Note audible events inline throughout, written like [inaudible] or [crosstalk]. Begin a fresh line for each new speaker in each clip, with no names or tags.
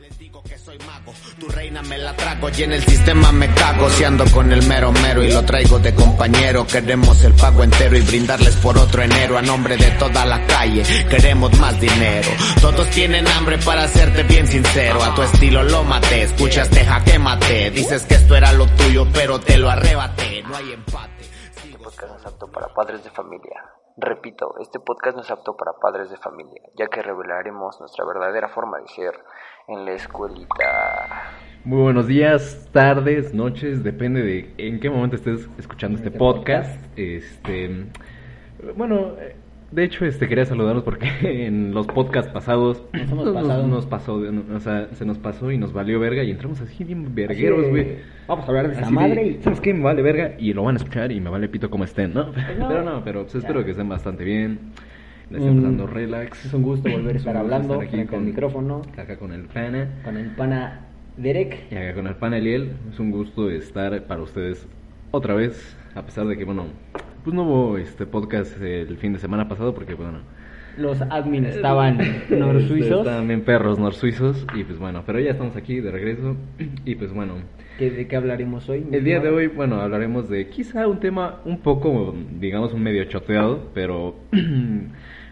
Les digo que soy mago, tu reina me la trago y en el sistema me cago. Si ando con el mero mero y lo traigo de compañero, queremos el pago entero y brindarles por otro enero a nombre de toda la calle. Queremos más dinero. Todos tienen hambre para serte bien sincero. A tu estilo lo maté, escuchaste jaque mate. Dices que esto era lo tuyo, pero te lo arrebaté. No hay empate.
Este podcast para padres de familia. Repito, este podcast no es apto para padres de familia, ya que revelaremos nuestra verdadera forma de ser en la escuelita.
Muy buenos días, tardes, noches, depende de en qué momento estés escuchando este podcast. Este, bueno, de hecho, este quería saludarnos porque [laughs] en los podcasts pasados
Nos hemos pasado.
nos pasó, de- o sea, se nos pasó y nos valió verga y entramos así bien vergueros,
de,
güey.
Vamos a hablar de esa madre y
¿Sabes qué? Me vale verga y lo van a escuchar y me vale pito como estén, ¿no?
no.
Pero no, pero pues, espero que estén bastante bien. Le estén pasando relax.
Es un gusto volver a estar hablando
estar aquí con-
micrófono
Acá con el pana.
con el pana Derek.
Y acá con el pana Eliel. Es un gusto estar para ustedes otra vez. A pesar de que, bueno, pues no hubo este podcast el fin de semana pasado porque, bueno,
Los admin estaban [laughs] norsuizos.
Estaban bien perros norsuizos. Y pues bueno, pero ya estamos aquí de regreso. Y pues bueno,
¿Qué- ¿De qué hablaremos hoy?
el día de hoy, bueno, hablaremos de quizá un tema un poco, digamos, un medio choteado, pero [clears throat]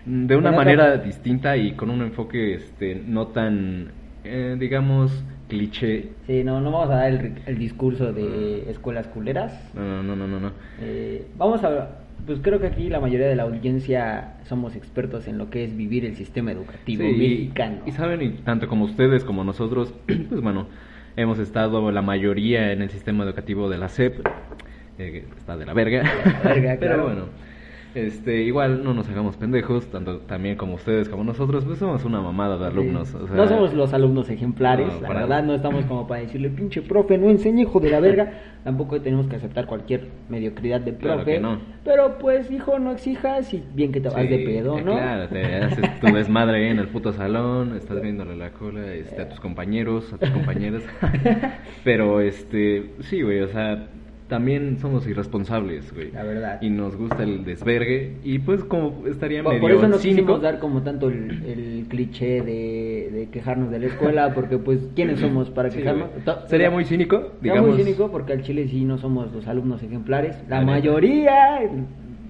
de una manera distinta y con un enfoque este no tan, eh, digamos, cliché.
Sí, no, no vamos a dar el, el discurso de escuelas culeras.
No, no, no, no, no.
Eh, vamos a. Pues creo que aquí la mayoría de la audiencia somos expertos en lo que es vivir el sistema educativo
Sí,
mexicano.
Y, saben, y tanto como ustedes como nosotros, [clears throat] pues bueno, hemos estado la mayoría en el sistema educativo de la SEP, eh, está de la verga.
verga, [laughs]
Pero bueno, este, igual no nos hagamos pendejos, tanto también como ustedes como nosotros, pues somos una mamada de alumnos.
Sí.
o sea,
no somos los alumnos ejemplares,
No,
la
para-
verdad no estamos como para decirle pinche profe, no enseñe hijo de la verga. [laughs] Tampoco tenemos que aceptar cualquier mediocridad de
Claro
profe.
que no.
Pero pues hijo, no exijas y bien que te vas de pedo,
eh,
¿no?
Claro, te haces tu desmadre ahí en el puto salón, estás [laughs] viéndole la cola este, a tus compañeros, a tus [laughs] compañeras. Pero, este, sí, güey, o sea, también somos irresponsables, güey.
La verdad.
Y nos gusta el desvergue. Y pues, como estaría
Por,
medio
por eso no
cínico.
quisimos dar como tanto el, el cliché de, de quejarnos de la escuela, [laughs] porque pues, ¿quiénes somos para
Sí,
quejarnos?
Sería muy cínico,
Sería
digamos.
muy cínico porque al Chile sí no somos los alumnos ejemplares. La, mayoría,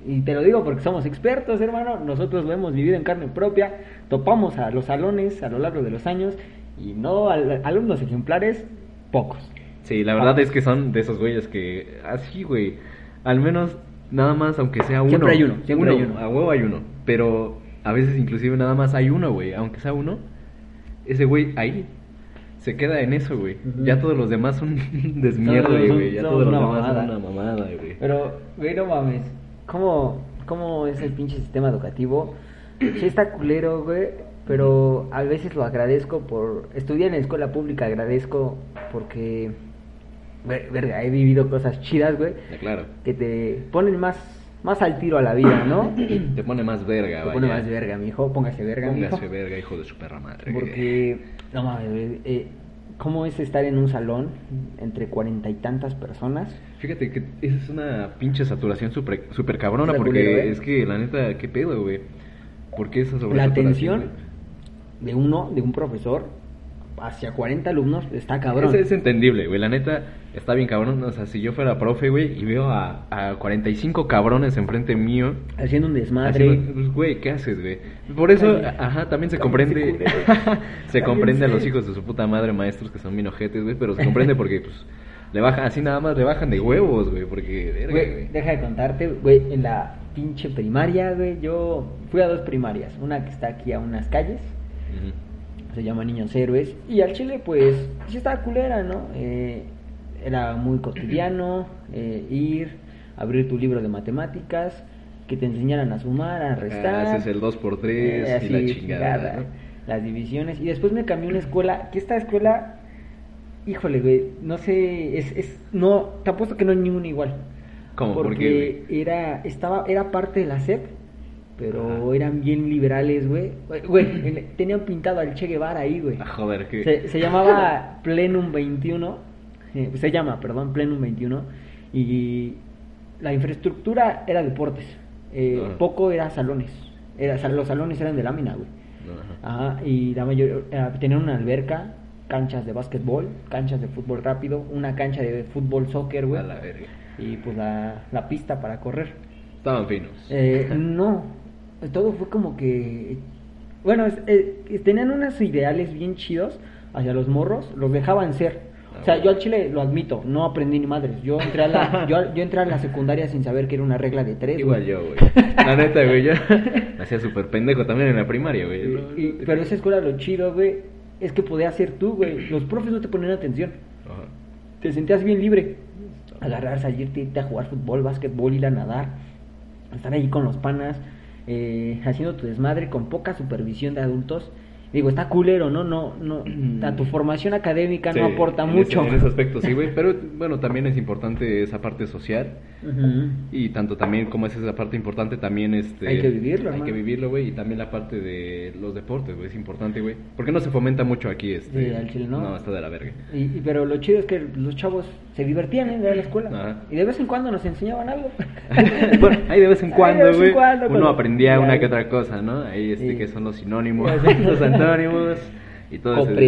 y te lo digo porque somos expertos, hermano, nosotros lo hemos vivido en carne propia, topamos a los salones a lo largo de los años y no al- alumnos ejemplares, pocos.
Sí, la verdad es que son de esos güeyes que, así, güey, al menos nada más, aunque sea uno.
Siempre hay uno, siempre hay uno.
A huevo hay uno. Pero a veces inclusive nada más hay uno, güey. Aunque sea uno, ese güey ahí se queda en eso, güey.
Ujú.
Ya todos los demás son [laughs] desmierde, güey. Ya todos los demás
mamada.
son una mamada, güey.
Pero, güey, no mames, ¿cómo, cómo es el pinche sistema educativo? Sí está culero, güey, pero a veces lo agradezco por... Estudiar en la escuela pública agradezco porque... ver- Verga, he vivido cosas chidas, güey,
claro.
que te ponen más, más al tiro a la vida, ¿no? [clears throat]
Te pone más verga,
Te
vaya.
pone más verga, mijo, póngase verga, mijo.
Póngase verga, hijo de su perra madre. güey.
Porque, no mames, güey, eh, ¿cómo es estar en un salón entre cuarenta y tantas personas?
Fíjate que esa es una pinche saturación super, super cabrona porque
culero, ¿eh?
es que la neta, ¿qué pedo, güey? ¿Por qué esa
La atención
güey?
de uno, de un profesor, hacia 40 alumnos está cabrón.
Es, es entendible, güey. La neta está bien cabrón. O sea, si yo fuera profe, güey, y veo a, a 45 cabrones enfrente mío.
Haciendo un desmadre.
haciendo- pues, güey, ¿qué haces, güey? Por eso, ajá, también se comprende. se [laughs] comprende a los hijos de su puta madre, maestros que son bien ojetes, güey. Pero se comprende porque, pues, le bajan, así nada más le bajan de huevos, güey. Porque, verga,
Güey,
güey.
deja de contarte, güey, en la pinche primaria, güey, yo fui a dos primarias. Una que está aquí a unas calles,
Ujú.
Se llama Niños Héroes. Y al chile, pues, sí estaba culera, ¿no? Eh, era muy cotidiano eh, ir, abrir tu libro de matemáticas, que te enseñaran a sumar, a restar.
haces el 2x3
Eh,
y la chingada, ¿no?
Las divisiones. Y después me cambié a una escuela, que esta escuela, híjole, güey, no sé, es, es, no, te apuesto que no hay ninguna igual.
¿Cómo? ¿Por
Porque
qué,
era, estaba, era parte de la SEP, pero
Ajá.
eran bien liberales, güey. Güey, en- tenían pintado al Che Guevara ahí, güey.
Ah, joder.
Se, se llamaba Plenum 21, eh, se llama, perdón, Plenum 21, y la infraestructura era deportes, eh, poco era salones, era, sal- los salones eran de lámina, güey.
Ajá.
Ajá, y la mayoría eh, tenían una alberca, canchas de básquetbol, canchas de fútbol rápido, una cancha de fútbol soccer, güey.
A la verga.
Y pues la, la pista para correr.
Estaban finos.
Eh, [laughs] no, todo fue como que... Bueno, es- eh, tenían unos ideales bien chidos hacia los morros, los dejaban ser. O sea, yo al chile lo admito, no aprendí ni madres. Yo entré a la, [laughs] yo, yo entré a la secundaria sin saber que era una regla de tres.
Igual
güey.
yo, güey. La neta, güey, yo [laughs] hacía súper pendejo también en la primaria, güey.
Y- y- pero esa escuela lo chido, güey, es que podías ser tú, güey. Los profes no te ponían atención.
Ajá.
Te sentías bien libre. Agarrar, salirte, irte a jugar fútbol, básquetbol, ir a nadar. Estar ahí con los panas, eh, haciendo tu desmadre con poca supervisión de adultos. Digo, está culero, ¿no? No, no, [clears throat] a tu formación académica
Sí,
no aporta
en
mucho.
Ese, en ese aspecto, sí, güey. Pero [laughs] bueno, también es importante esa parte social. Y tanto también como es esa parte importante, también este...
Hay que vivirlo,
Hay que vivirlo, güey. Y también la parte de los deportes, güey. Es importante, güey. Porque no se fomenta mucho aquí, este...
Sí, al chile, ¿no?
No, está de la verga.
Y, pero lo chido es que los chavos se divertían en a la escuela.
Ajá.
Y de vez en cuando nos enseñaban algo. [laughs]
bueno, ahí de vez en cuando,
en
güey, uno
cuando-
aprendía
ya,
una que otra cosa, ¿no? Ahí, este,
Sí.
que son los sinónimos, [laughs] los antónimos y todo desmadre.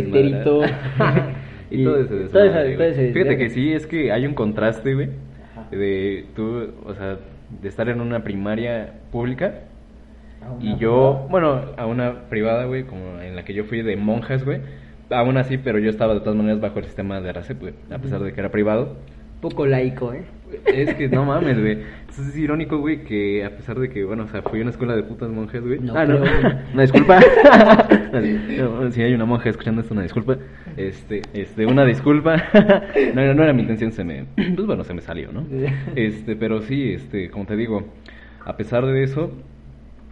y, [laughs]
Y
todo ese desmadre,
todo ese
Fíjate que sí, es que hay un contraste, güey, de tú, o sea, de estar en una primaria pública y yo, bueno, a una privada, güey, como en la que yo fui de monjas, güey. Aún así, pero yo estaba de todas maneras bajo el sistema de RACEP, güey, a pesar de que era privado.
Poco laico, ¿eh?
Es que no mames, güey. Entonces es irónico, güey, que a pesar de que, bueno, o sea, fui a una escuela de putas monjas, güey.
No
ah, no. Una disculpa. No, [laughs] si hay una monja escuchando esto, una disculpa. Este, este, una disculpa. [laughs] No, no, no era mi intención, se me. Pues bueno, se me salió, ¿no? Este, pero sí, este, como te digo, a pesar de eso,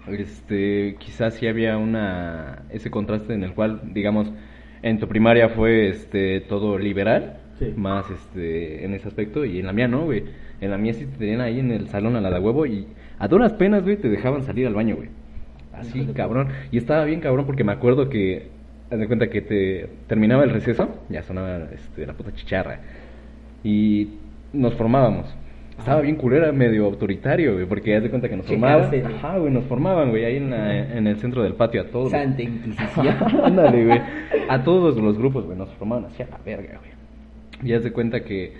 este, quizás sí había una. Ese contraste en el cual, digamos, en tu primaria fue, este, todo liberal
Sí.
más este en ese aspecto y en la mía no, güey. En la mía sí te tenían ahí en el salón a la de huevo y a duras penas, güey, te dejaban salir al baño, güey. Así,
Híjole,
cabrón. Y estaba bien cabrón porque me acuerdo que haz de cuenta que te terminaba el receso, ya sonaba este, la puta chicharra. Y nos formábamos. Estaba bien culera, medio autoritario, güey, porque haz de cuenta que nos formaban. Ajá, güey, nos formaban, güey, ahí en, la- en el centro del patio a todos.
Santa [laughs] Inquisición.
Ándale, güey. A todos los grupos, güey, nos formaban hacia la verga, güey. Y haz de cuenta que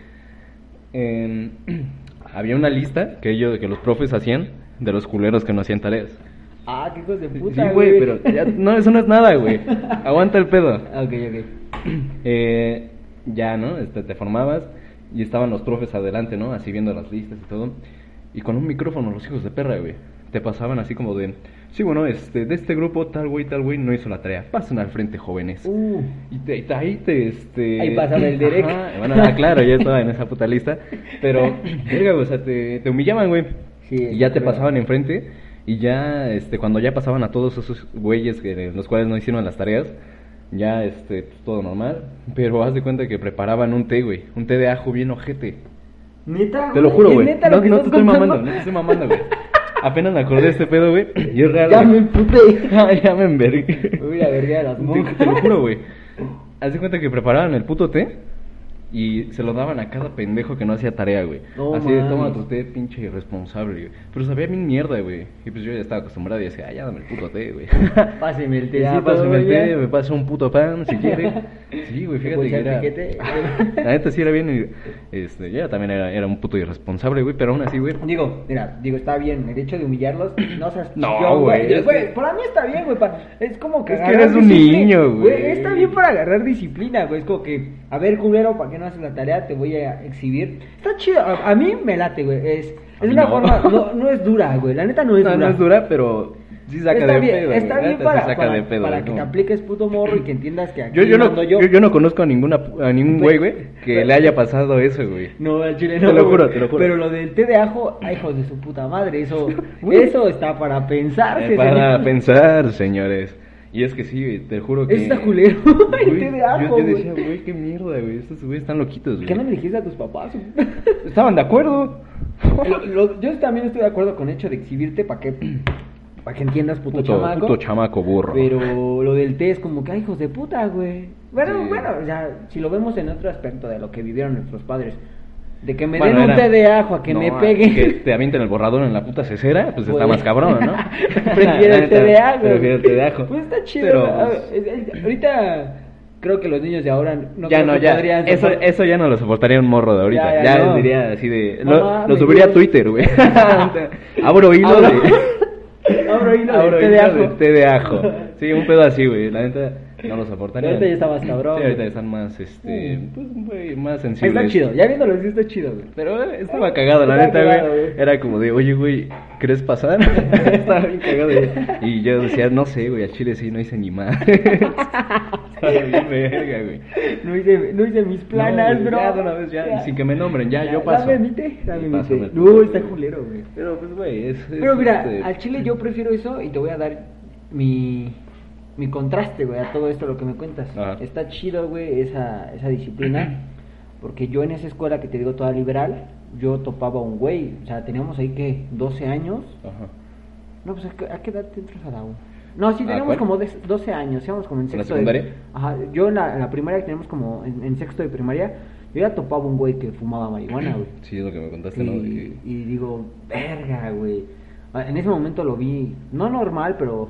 en- [clears throat] había una lista que ellos, que los profes hacían de los culeros que no hacían tareas.
ah, qué hijos de
Sí,
puta,
güey, pero ya- no, eso no es nada, güey. [laughs] Aguanta el pedo.
Ok, ok. [clears throat]
Eh, ya, ¿no? Este, te formabas y estaban los profes adelante, ¿no? Así viendo las listas y todo. Y con un micrófono, los hijos de perra, güey. Te pasaban así como de... Sí, bueno, este, de este grupo, tal güey, tal güey, no hizo la tarea. Pasen al frente, jóvenes.
Uh,
Y te, te- ahí te, este...
Ahí pasaba el Derek.
Ajá, Bueno, ah, claro, ya estaba en esa puta lista. Pero, verga, güey, o sea, te, te humillaban, güey.
Sí,
y ya te
creo.
pasaban enfrente. Y ya, este, cuando ya pasaban a todos esos güeyes que, los cuales no hicieron las tareas, ya, este, todo normal. Pero haz de cuenta que preparaban un té, güey. Un té de ajo bien ojete.
neta.
Te lo juro,
¿Es
güey. No, no te estoy mamando, no te estoy mamando, güey. Apenas me acordé de este pedo, güey. Y es real,
Ya me emputé. [laughs]
ya me envergué.
La verga de las
Te,
monjas.
te lo juro, güey. Haz de cuenta que preparaban el puto té y se lo daban a cada pendejo que no hacía tarea, güey.
No
Así de toma tu té, pinche irresponsable, güey. Pero sabía bien mierda, güey. Y pues yo ya estaba acostumbrado y decía, ah, ya dame el puto té, güey. [laughs]
Páseme el
Ya,
tecito,
pásame el té,
ya.
me pasa un puto pan si quiere. [laughs] Sí, güey, fíjate que era.
piquete. [laughs]
La neta sí era bien. Este, yo también era, era un puto irresponsable, güey, pero aún así, güey.
Digo, mira, digo, está bien, el hecho de humillarlos, no seas
No, güey, es que-
para mí está bien, güey, pa- es como que
Es que eres un niño, güey.
Está bien para agarrar disciplina, güey, es como que, a ver, culero, ¿para qué no haces la tarea? Te voy a exhibir. Está chido, a, a mí me late, güey, es, es una
no.
forma, no, no es dura, güey, la neta no es
No,
dura.
no es dura, pero sí saca
está
de
bien,
pedo.
está bien para,
saca
para,
de pedo,
para
güey,
que te apliques puto morro y que entiendas que aquí
Yo, yo, no, yo, yo no conozco a, ninguna, a ningún güey, güey, que le haya pasado eso, güey.
No, al chile
Te
no.
lo
güey.
juro, te lo juro.
Pero lo del té de ajo, ay, hijos de su puta madre, eso, [laughs] eso está para pensarse.
Eh, Para
señor.
pensar, señores. Y es que sí, güey, te juro que...
Está culero, [laughs]
Güey,
té de ajo,
Yo,
güey.
decía, güey, qué mierda, güey, estos güeyes están loquitos, güey.
¿Qué no le dijiste a tus papás? [laughs]
Estaban de acuerdo.
Lo- lo- yo también estoy de acuerdo con el hecho de exhibirte para que, [clears throat] para que entiendas, puto,
Puto,
chamaco.
puto chamaco burro.
Pero lo del té es como que, ay, hijos de puta, güey. Bueno,
Sí.
bueno, ya, si lo vemos en otro aspecto de lo que vivieron nuestros padres. De que me
Bueno,
den un té de ajo a que
No,
me peguen.
Que te avienten el borrador en la puta cesera, pues está
Pues-
más cabrón, ¿no? [laughs]
Prefiero el té de ajo.
Prefiero el té de ajo.
Pues está chido.
Pero,
¿no?
pues,
Es- es- ahorita creo que los niños de ahora no
ya no, ya.
podrían
Eso, eso ya no lo soportaría un morro de ahorita.
Ya,
Ya,
ya no.
diría así de.
No
Lo, subiría a. Twitter, güey. [laughs] Abro hilo
Abro-
de. [laughs]
Abro hilo de
Abro
té
hilo
de ajo.
de té de ajo. Sí, un pedo así, güey. La neta no lo soportaría.
Ahorita ya está más cabrón,
Sí, ahorita
güey.
están más, este. Pues, güey, más sensibles.
Está chido. Ya viéndolo así está chido, güey.
Pero eh, estaba cagado, la neta, güey. Era como de, oye, güey, ¿querés pasar? [laughs] estaba bien cagado, güey. Y yo decía, no sé, güey, al chile sí no hice ni más. [laughs] estaba bien verga, güey.
No hice, no hice mis planas,
No,
bro.
Ya, de una vez, ya, sin que me nombren, ya, yo paso.
Dame mi té, dame mi té. No, está culero, güey.
Pero, pues, güey, es... es,
Pero mira,
este,
al chile yo prefiero eso y te voy a dar mi, mi contraste, güey, a todo esto, lo que me cuentas.
Ajá.
Está chido, güey, esa, esa disciplina. [clears throat] Porque yo en esa escuela que te digo toda liberal, yo topaba a un güey. O sea, teníamos ahí que 12 años.
Ajá.
No, pues ¿a qué, a edad te entras a la U? No, sí,
¿A
teníamos como de- 12 años, íbamos como en
¿En la
sexto de...
secundaria?
Ajá, yo en la, en la primaria que teníamos como en, en sexto de primaria, yo ya topaba un güey que fumaba marihuana, güey. [clears throat]
Sí, es lo que me contaste, ¿no?
Y, y digo, verga, güey. Ah, En ese momento lo vi, no normal, pero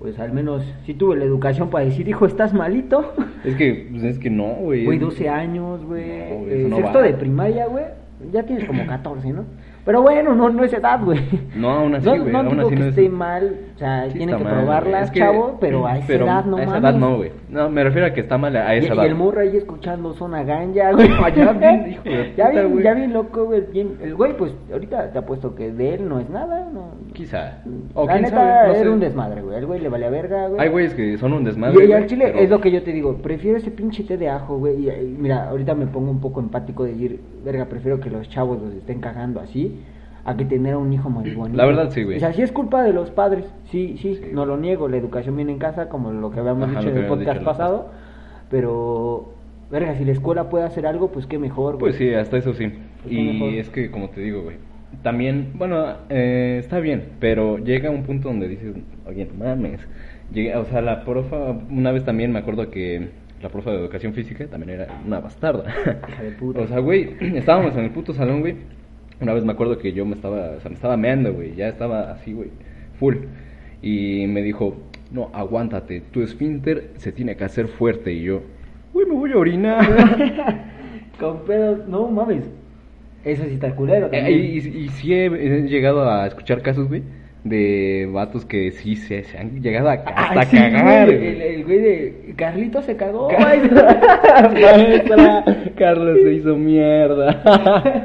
pues al menos sí tuve la educación para decir, hijo, estás malito. [laughs]
Es que, pues, es que no, güey.
Güey,
es-
12 años, güey.
No,
eh,
no
sexto
va.
de primaria, güey. Ya tienes como 14, ¿no? Pero bueno, no, no es edad, güey.
No, aún así,
No,
güey,
no
aún
digo
así
que
no es-
esté mal, sea,
Sí
tienen que
mal,
probarlas,
güey. Es que-
chavo, pero a esa
pero
edad no
A esa
mames.
edad no, güey. No, me refiero a que está mal a
Y,
esa
y
edad.
el morro ahí escuchando zona ganja, güey. [laughs]
ya bien, hijo de
ya
puta,
bien,
güey.
ya bien loco, güey. bien- el güey, pues, ahorita te apuesto que de él no es nada, no.
Quizá. O
La
quién
neta,
sabe, no
era
sé.
un desmadre, güey. El güey le valía verga, güey.
Hay güeyes que son un desmadre.
Y, y al chile
pero-
es lo que yo te digo, prefiero ese pinche té de ajo, güey. Y, y mira, ahorita me pongo un poco empático de decir, verga, prefiero que los chavos los estén cagando así a que tener a un hijo marihuana.
La verdad, sí, güey.
O sea, sí es culpa de los padres, sí, sí,
Sí.
no lo niego, la educación viene en casa, como lo que habíamos
Ajá,
dicho en el podcast pasado, pero, verga, si la escuela puede hacer algo, pues qué mejor, güey.
Pues sí, hasta eso sí.
Pues
y
mejor.
es que, como te digo, güey, también, bueno, eh, está bien, pero llega un punto donde dices, oye, no mames. O sea, la profa, una vez también me acuerdo que la profa de educación física también era una bastarda.
Hija de puta. [laughs]
O sea, güey, estábamos en el puto salón, güey. Una vez me acuerdo que yo me estaba, o sea, me estaba meando, güey, ya estaba así, güey, full. Y me dijo, no, aguántate, tu esfínter se tiene que hacer fuerte. Y yo, güey, me voy a orinar. [laughs]
Con pedos, no mames. Eso sí está culero.
Eh, y, y sí he, he llegado a escuchar casos, güey, de vatos que sí se, se han llegado a, hasta
sí,
cagar.
güey. El, el güey de Carlito se cagó, [laughs]
Carlos se hizo mierda.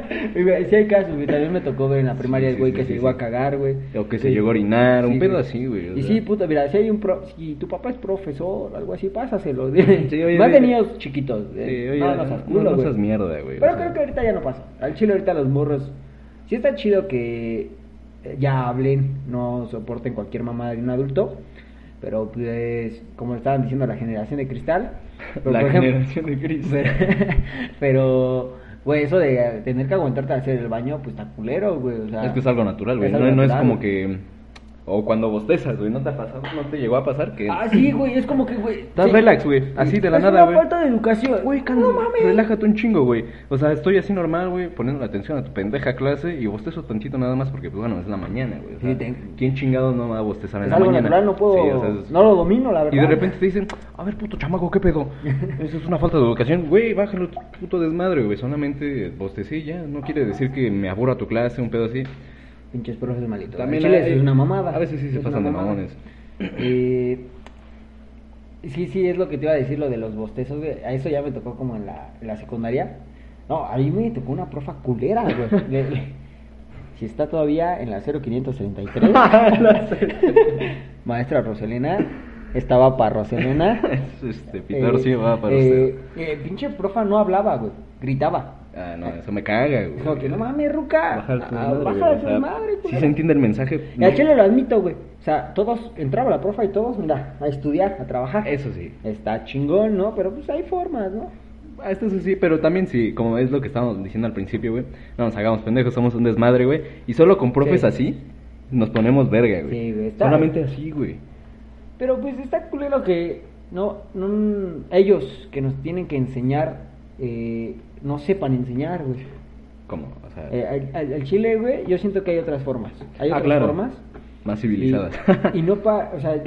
[laughs]
Sí hay casos, güey. También me tocó ver en la primaria
Sí,
el güey que se llegó a cagar, güey.
O que se llegó a orinar, un pedo así, güey.
Y
sea.
sí, puta, mira, si hay un pro... Si tu papá es profesor o algo así, pásaselo. [laughs]
Oye,
Más de niños chiquitos. Eh.
oye,
no,
no,
seas
no,
culo,
no
güey.
seas mierda, güey.
Pero creo que ahorita ya no pasa. Al chile ahorita los morros... Sí está chido que ya hablen, no soporten cualquier mamada de un adulto. Pero pues, como estaban diciendo, la generación de cristal. [laughs] pero,
La
ejemplo-
de. [laughs]
Pero, güey, eso de tener que aguantarte a hacer el baño, pues está culero, güey. O sea,
es que es algo natural, güey. No, no es como que. O cuando bostezas, güey. ¿No te ha pasado? ¿No te llegó a pasar? Que.
Ah, sí, güey, es como que, güey.
Estás
sí.
relax, güey. Así de la
es
nada,
una
güey.
falta de educación.
Güey,
no mames.
relájate un chingo, güey. O sea, estoy así normal, güey, poniendo la atención a tu pendeja clase y bostezo tantito nada más porque, pues bueno, es la mañana, güey. O sea,
Sí, te-
¿quién chingado no va a bostezar en
Es
la
algo
mañana?
natural, no puedo.
Sí, o sea, es-
No lo domino, la verdad.
Y de repente te dicen, a ver, puto chamaco, ¿qué pedo? [laughs] Eso es una falta de educación. Güey, bájalo tu puto desmadre, güey. Solamente ya. No quiere decir que me aburra tu clase, un pedo así.
Pinches profes malitos.
También hay-
es una mamada.
a veces sí se pasan de mamones.
Eh, sí, sí, es lo que te iba a decir, lo de los bostezos, güey. A eso ya me tocó como en la, en la secundaria. No, a mí me tocó una profa culera, güey. [laughs] Le- le- si está todavía en la 0533. [laughs] Maestra Roselena. Estaba para Roselena.
Es, [laughs] este, Pitor sí va para
eh,
usted.
eh, pinche profa no hablaba, güey. Gritaba.
Ah, no, eso me caga, güey.
Como que no mames, ruca.
Baja tu
Ah,
desmadre,
baja
güey, o sea,
desmadre,
Si
culera.
se entiende el mensaje.
Y
no.
chile lo admito, güey. O sea, todos, entraba la profa y todos, mira, a estudiar, a trabajar.
Eso sí.
Está chingón, ¿no? Pero pues hay formas, ¿no?
Ah, Esto sí, sí, pero también sí, como es lo que estábamos diciendo al principio, güey. No nos hagamos pendejos, somos un desmadre, güey. Y solo con profes
Sí.
así nos ponemos verga, güey.
Sí, güey, está-
Solamente así, güey.
Pero pues está culero que no, no ellos que nos tienen que enseñar eh, no sepan enseñar, güey.
¿Cómo? O sea,
Eh, al, al- chile, güey, yo siento que hay otras formas. Hay
Ah,
otras
claro.
formas.
más civilizadas.
Y, y no pa, o sea,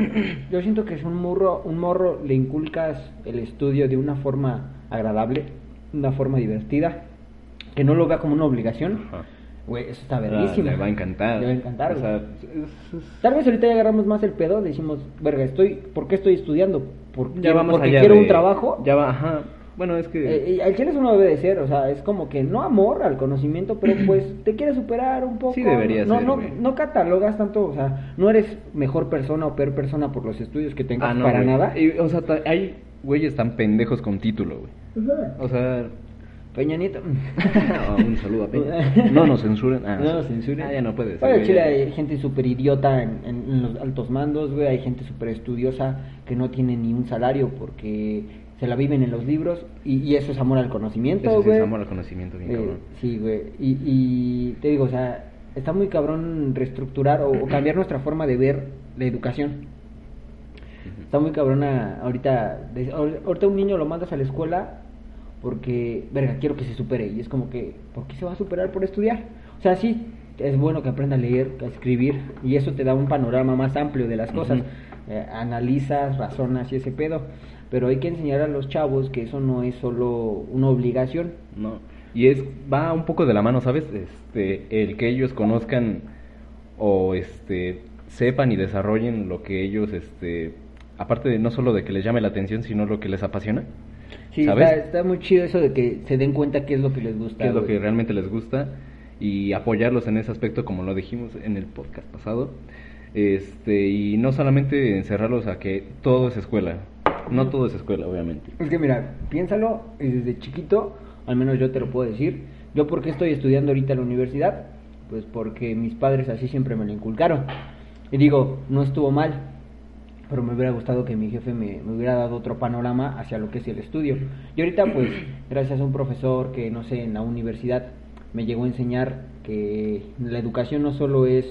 yo siento que es un morro, un morro le inculcas el estudio de una forma agradable, una forma divertida, que no lo vea como una obligación.
Ajá.
Güey, eso está
Ah,
verguísima.
le va a encantar.
Le va a encantar,
O
güey.
sea, es-
Tal vez ahorita ya agarramos más el pedo, decimos, verga, estoy, ¿por qué estoy estudiando? ¿Por,
ya
quiero-
vamos
porque
allá
quiero
de-
un trabajo.
Ya va, ajá. Bueno, es que
Eh, al chile eso no debe de ser, o sea, es como que no amor al conocimiento, pero [clears throat] pues te quieres superar un poco.
Sí debería
no,
ser,
no,
güey.
no catalogas tanto, o sea, no eres mejor persona o peor persona por los estudios que tengas
Ah, no,
para nada.
Y, o sea, hay güeyes tan pendejos con título, güey. O sea,
Peña Nieto. [laughs]
no, un saludo a Peña. No nos censuren. Ah,
no nos censuren.
Ah, ya no puede ser.
Chile hay gente súper idiota en, en- en los altos mandos, güey. Hay gente súper estudiosa que no tiene ni un salario porque se la viven en los libros. Y, y eso es amor al conocimiento,
Eso sí es amor al conocimiento, bien
Eh,
cabrón.
sí, güey. Y, y te digo, o sea, está muy cabrón reestructurar o, o cambiar nuestra forma de ver la educación. Está muy cabrona ahorita. de- ahorita un niño lo mandas a la escuela porque, verga, quiero que se supere. Y es como que, ¿por qué se va a superar por estudiar? O sea, sí, es bueno que aprenda a leer, a escribir. Y eso te da un panorama más amplio de las cosas.
Ujú.
Eh, analizas, razonas y ese pedo. Pero hay que enseñar a los chavos que eso no es solo una obligación.
No. Y es va un poco de la mano, ¿sabes? Este, el que ellos conozcan o este sepan y desarrollen lo que ellos este aparte de no solo de que les llame la atención, sino lo que les apasiona.
Sí,
¿Sabes?
está, está muy chido eso de que se den cuenta qué es lo que les gusta.
qué es lo
güey.
que realmente les gusta y apoyarlos en ese aspecto como lo dijimos en el podcast pasado este y no solamente encerrarlos a que todo es escuela no todo es escuela obviamente
Es que mira, piénsalo y desde chiquito, al menos yo te lo puedo decir. Yo por qué estoy estudiando ahorita en la universidad, pues porque mis padres así siempre me lo inculcaron. Y digo, no estuvo mal, pero me hubiera gustado que mi jefe me, hubiera dado otro panorama hacia lo que es el estudio. Y ahorita pues, gracias a un profesor que no sé, en la universidad me llegó a enseñar que la educación no solo es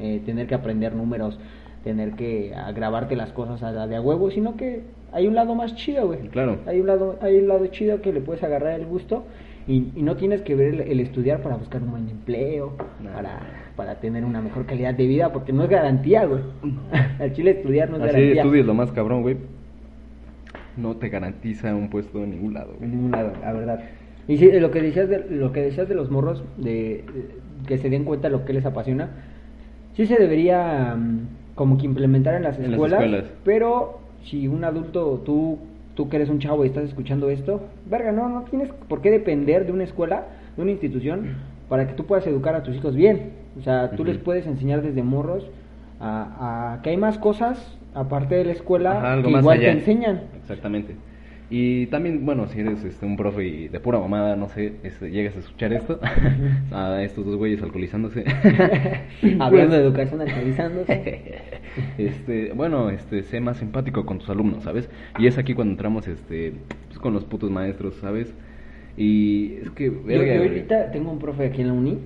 eh, tener que aprender números, tener que grabarte las cosas a la de a huevo, sino que hay un lado más chido, güey.
Claro.
Hay un lado, hay un lado chido que le puedes agarrar el gusto y, y no tienes que ver el, el estudiar para buscar un buen empleo,
No.
para, para tener una mejor calidad de vida, porque no es garantía, güey. Al chile estudiar no es
así
garantía.
estudies lo más cabrón güey no te garantiza un puesto en ningún lado güey.
En ningún lado, la verdad. Y sí, lo que decías de, lo que decías de los morros, de, de- que se den cuenta de lo que les apasiona, sí se debería mm, como que implementar en las
En las
escuelas,
escuelas.
pero si un adulto, tú, tú que eres un chavo y estás escuchando esto, verga, no, no tienes por qué depender de una escuela, de una institución, para que tú puedas educar a tus hijos bien. O sea, tú les puedes enseñar desde morros a, a que hay más cosas aparte de la escuela
Ajá,
que igual
allá.
te enseñan.
Exactamente. Y también, bueno, si eres este, un profe y de pura mamada, no sé, este, llegas a escuchar esto, [laughs] a estos dos güeyes alcoholizándose. [laughs]
Hablando de educación actualizándose. [laughs]
este, bueno, este, sé más empático con tus alumnos, ¿sabes? Y es aquí cuando entramos, este, pues, con los putos maestros, ¿sabes? Y es que, verga,
yo ahorita tengo un profe aquí en la uni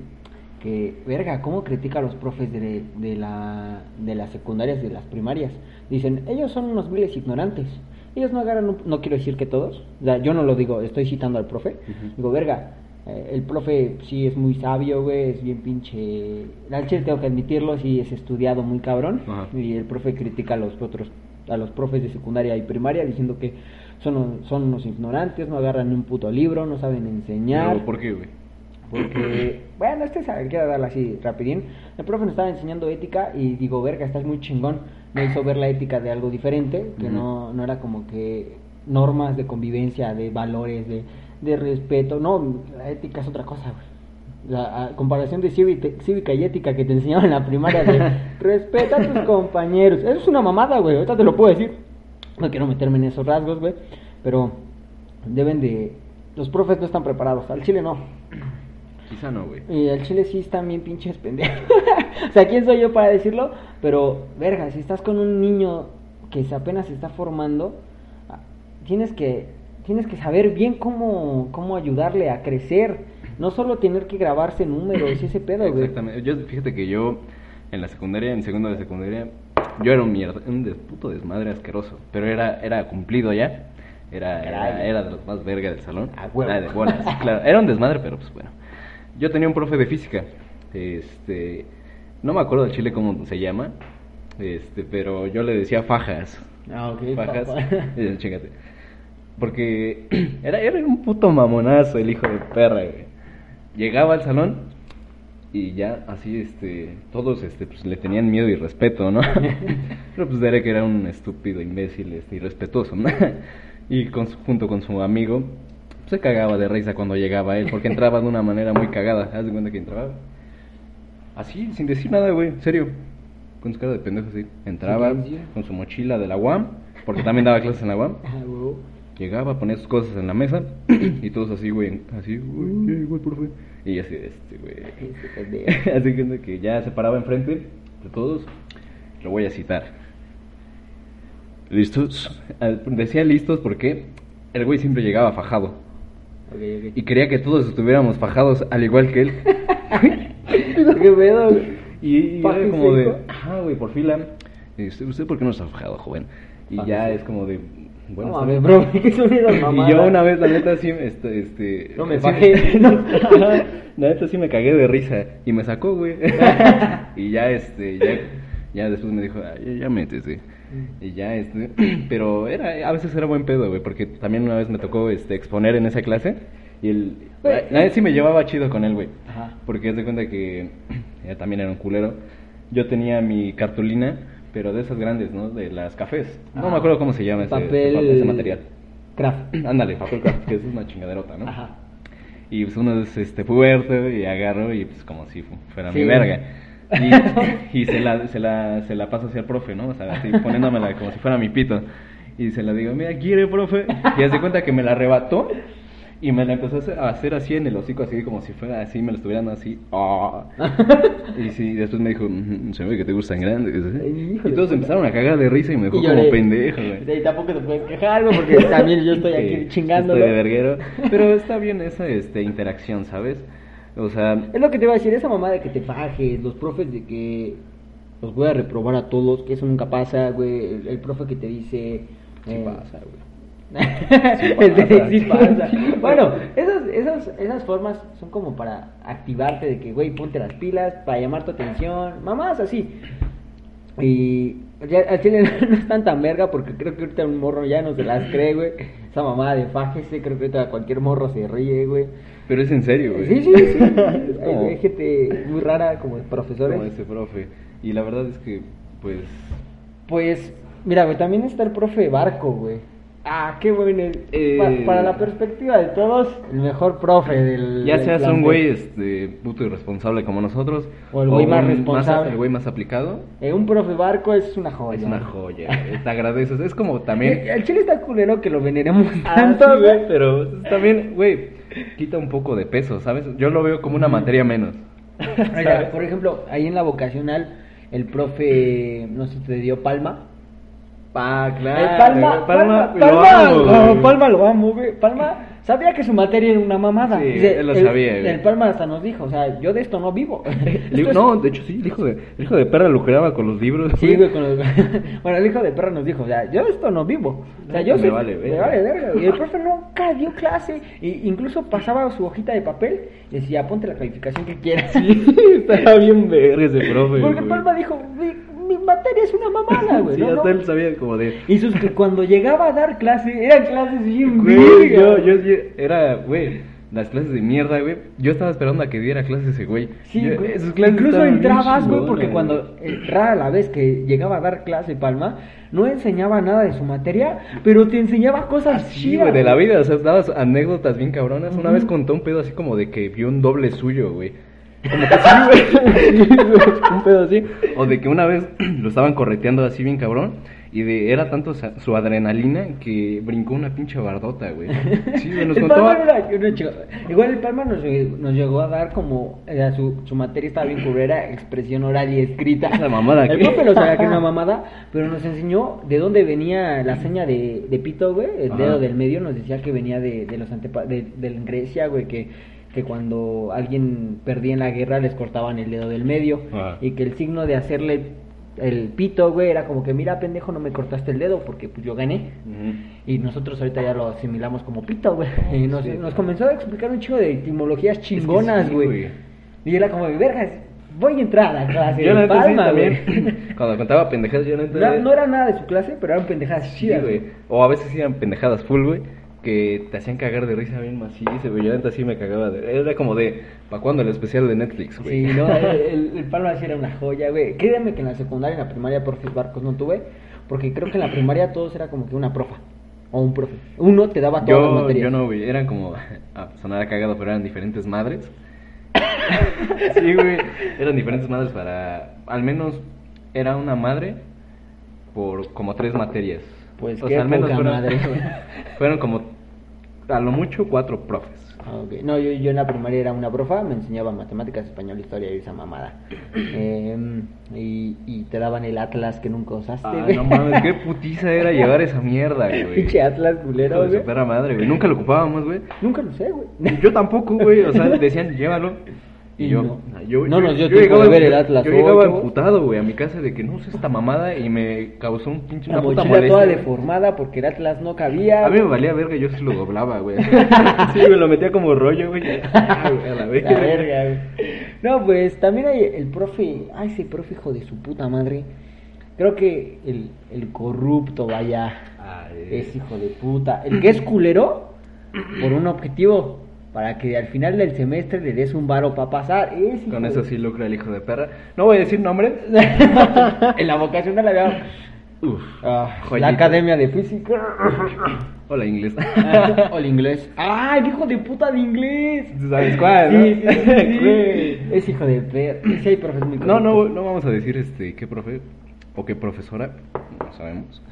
que, verga, ¿cómo critica a los profes de, de, la, de las secundarias y de las primarias? Dicen, ellos son unos viles ignorantes. Ellos no agarran, un- no quiero decir que todos, o sea, yo no lo digo, estoy citando al profe. Digo, verga, eh, el profe sí es muy sabio, güey, es bien pinche... Al chile tengo que admitirlo, sí es estudiado muy cabrón. Y el profe critica a los otros, a los profes de secundaria y primaria diciendo que son, son unos ignorantes, no agarran ni un puto libro, no saben enseñar.
Pero, ¿Por qué, güey?
Porque, [clears throat] bueno, este sabe, quiero darla así rapidín. El profe nos estaba enseñando ética y digo, verga, estás muy chingón. Me hizo ver la ética de algo diferente, que no, no era como que normas de convivencia, de valores, de, de respeto. No, la ética es otra cosa, güey. La a comparación de cívica, cívica y ética que te enseñaban en la primaria de [laughs] respeta a tus compañeros. Eso es una mamada, güey. Ahorita te lo puedo decir. No quiero meterme en esos rasgos, güey. Pero deben de... Los profes no están preparados. Al chile no.
Quizá no, güey.
Y al chile sí están bien pinches pendejos. [laughs] o sea, ¿quién soy yo para decirlo? Pero, verga, si estás con un niño que se apenas se está formando, ah, tienes que, tienes que saber bien cómo, cómo ayudarle a crecer. No solo tener que grabarse números y ese [clears throat] pedo, güey.
Exactamente. Yo, fíjate que yo, en la secundaria, en segundo de secundaria, yo era un mierda, un des- puto desmadre asqueroso. Pero era, era cumplido ya. Era, era, era de los más verga del salón. Ah, de bolas, claro. Era un desmadre, pero pues bueno. Yo tenía un profe de física. Este, no me acuerdo del chile cómo se llama. Este, pero yo le decía fajas.
Ah, ok.
Fajas. [laughs] Eh, Chingate. Porque [clears throat] era, era un puto mamonazo el hijo de perra, güey. Llegaba al salón y ya así, este, todos, este, pues le tenían miedo y respeto, ¿no? [laughs] Pero pues Derek era un estúpido imbécil, este, irrespetuoso, ¿no? [laughs] Y con su- junto con su amigo, se cagaba de risa cuando llegaba él, porque entraba de una manera muy cagada. ¿Haz de cuenta que entraba? Así, sin decir nada, güey, en serio. Con su cara de pendejo así. Entraba con su mochila de la UAM, porque también daba clases en la UAM.
Ah.
Llegaba, ponía sus cosas en la mesa y todos así, güey, así, güey, llegó el profe. Y así, este, güey. [laughs] Así que, [laughs] que ya se paraba enfrente de todos. Lo voy a citar. ¿Listos? Ah, Decía listos porque el güey siempre llegaba fajado.
Ok, ok.
Y quería que todos estuviéramos fajados al igual que él. [laughs] [laughs]
¿Qué pedo?
Y, y era como de, ajá, güey, por fila. ¿Usted, ¿Usted por qué no está fajado, joven? Y ya es como de, bueno,
no
bien.
bro, ¿qué son esas mamadas? [laughs]
Y yo una vez, la neta, sí, este, este...
No me
sí
fajé.
No. La neta sí me cagué de risa. Y me sacó, güey. y ya, este, ya, ya después me dijo, "Ay, ya, ya métese. Y ya, este, [clears throat] pero era, a veces era buen pedo, güey, porque también una vez me tocó, este, exponer en esa clase. Y el, la neta sí me llevaba chido con él, güey. Porque haz de cuenta que [clears throat] ella también era un culero. Yo tenía mi cartulina, pero de esas grandes, ¿no? De las cafés. No
Ah.
me acuerdo cómo se llama ese,
Papel.
ese, ese material.
Craft. [clears throat]
Ándale, papel craft, que eso es una chingaderota, ¿no?
Ajá.
Y pues uno es este fuerte y agarro y pues como si fu- fuera
Sí.
mi verga. Y, y se, la, se, la, se la paso hacia el profe, ¿no? O sea, así poniéndomela como si fuera mi pito. Y se la digo, mira, quiere, profe. Y hace cuenta que me la arrebató y me la empezó a hacer, así en el hocico, así como si fuera así, me lo estuvieran así. ah. Y sí, después me dijo, "Mm, se ve que te gustan grandes. ¿eh?". Y todos empezaron a cagar de risa y me dejó
Y
como pendejo, güey.
Y tampoco te puedes quejar, güey, porque también yo estoy [laughs] aquí
Sí,
chingándolo.
Estoy de verguero. Pero está bien esa este, interacción, ¿sabes? O sea,
Es lo que te iba a decir, esa mamá de que te fajes, los profes de que los voy a reprobar a todos, que eso nunca pasa, güey. El, el profe que te dice.
sí
eh,
pasa, güey. [laughs]
De-
pasa.
sí pasa. [laughs] Bueno, esas, esas, esas formas son como para activarte de que, güey, ponte las pilas, para llamar tu atención, mamás así. Y ya, al chile [laughs] no están tan verga porque creo que ahorita un morro ya no se las cree, güey. Esa mamada de fájese, creo que ahorita cualquier morro se ríe, güey.
Pero es en serio, güey.
Sí, sí, sí. [laughs]
Es como-
hay gente muy rara como profesores.
como ese profe. Y la verdad es que, pues,
Pues, mira, güey, también está el profe Barco, güey. Ah, qué bueno.
Eh.
Pa- para la perspectiva de todos, el mejor profe del.
ya
del
seas un güey este, puto irresponsable como nosotros,
O el güey más responsable.
el güey más aplicado,
Eh, un profe Barco es una joya.
es una joya. Te agradeces. Es como también. [laughs]
El chile está culero que lo veneremos
Ah,
tanto,
sí,
güey.
pero también, güey, quita un poco de peso, ¿sabes? Yo lo veo como una materia menos.
Mira, por ejemplo, ahí en la vocacional, el profe, no sé si te dio palma.
Ah,
Eh, Palma, Palma,
lo
Palma,
amo,
no,
güey.
Palma lo amo, güey. Palma sabía que su materia era una mamada.
Sí, él lo
el,
sabía, güey.
El Palma hasta nos dijo, o sea, yo de esto no vivo. [laughs]
El hijo- no, de hecho sí, el hijo de, el hijo de perra lucraba con los libros.
Sí, güey, con los... [laughs] bueno, el hijo de perra nos dijo, o sea, yo de esto no vivo. O sea, yo
Me
soy-
vale verga.
Me vale verga. Y el profe nunca dio clase. Y incluso pasaba su hojita de papel y decía, ponte la calificación que quieras. [laughs]
Estaba bien verga ese profe.
Porque
güey.
Palma dijo, mi materia es una mamada, güey. [laughs]
Sí,
¿no?
hasta
¿no?
él sabía como de.
Y sus que cuando llegaba a dar clase, eran clases bien
Güey, yo, yo, yo era, güey, las clases de mierda, güey. Yo estaba esperando a que diera clases ese güey.
Sí,
Yo-
güey.
clases
Incluso entrabas, güey, porque cuando eh, rara la vez que llegaba a dar clase Palma, no enseñaba nada de su materia, pero te enseñaba cosas
Sí,
chidas.
güey, de la vida, o sea, dabas anécdotas bien cabronas. Una vez contó un pedo así como de que vio un doble suyo, güey. Como que [laughs] sí, güey. Un pedo así. O de que una vez [clears throat] lo estaban correteando así bien cabrón. Y de, era tanto sa- su adrenalina que brincó una pinche bardota, güey. Sí, güey, nos
El
contó.
Palma era una chica- Igual el Palma nos, nos llegó a dar como eh, su, su materia estaba bien culera, expresión oral y escrita. [laughs]
Esa mamada
El
que-
profe lo sabía que era una mamada, pero nos enseñó de dónde venía la seña de, de pito, güey, el
Ajá.
dedo del medio, nos decía que venía de, de los antepa de, de Grecia, güey, que, que cuando alguien perdía en la guerra les cortaban el dedo del medio
Ajá.
y que el signo de hacerle el pito, güey, era como que, mira, pendejo, no me cortaste el dedo porque pues yo gané. Y nosotros ahorita ya lo asimilamos como pito, güey. [laughs] Y nos,
Sí.
nos comenzó a explicar un chico de etimologías chingonas,
sí,
güey. y era como, vergas, voy a entrar a la clase
Yo
de
sí
palma,
también. [laughs] Cuando contaba pendejadas, yo no
No, no era nada de su clase, pero eran pendejadas
Sí,
chidas,
güey. O a veces eran pendejadas full, güey. Que te hacían cagar de risa bien macizo, güey. Yo neta sí me cagaba de... Era como de... ¿Para cuándo el especial de Netflix, güey?
Sí, no, [laughs] el, el, el Palma sí era una joya, güey. Créeme que en la secundaria, en la primaria, profes barcos no tuve, porque creo que en la primaria todos era como que una profa o un profe. Uno te daba todas las
Yo,
materias.
yo no, güey. Eran como... [laughs] A sonar cagado, pero eran diferentes madres. [laughs] sí, güey. Eran diferentes madres para... Al menos era una madre por como tres materias.
Pues
O
qué
sea, al menos
poca
fueron,
madre,
fueron como... A lo mucho cuatro profes.
Ah. No, yo, yo en la primaria era una profa, me enseñaba matemáticas, español, historia y esa mamada. [clears throat] Em, y, y te daban el Atlas que nunca usaste,
Ah, no mames, qué putiza era [laughs] llevar esa mierda, güey.
Pinche Atlas culero, güey.
madre, güey. Nunca lo ocupábamos, güey.
Nunca lo sé, güey.
Yo tampoco, güey. O sea, [laughs] decían, llévalo. Y yo,
no.
yo,
No
yo-
dio
yo
de ver el Atlas
Yo llegaba emputado, güey, a mi casa de que no uso esta mamada y me causó un pinche
La
una puta
mochila toda deformada porque el Atlas no cabía.
A mí me valía verga, yo sí lo doblaba, güey. [laughs] sí, me lo metía como rollo, güey. [laughs] Ah, a la
La
verga.
güey. No, pues también hay el profe, ay, ese profe hijo de su puta madre. Creo que el, el corrupto, vaya,
Ay,
es hijo de puta. El que es culero por un objetivo, para que al final del semestre le des un varo para pasar. Es
Con
de-
eso sí lucra el hijo de perra. No voy a decir nombres. [laughs]
en la vocación de la había
Uf,
Ah, la academia de física. [laughs]
Hola, inglés. [laughs]
el inglés. ¡Ah, el hijo de puta de inglés!
¿Sabes cuál, no?
Sí, sí, sí. Es hijo de perra. Sí, hay profes muy
No, no, no vamos a decir este qué profe o qué profesora, no sabemos.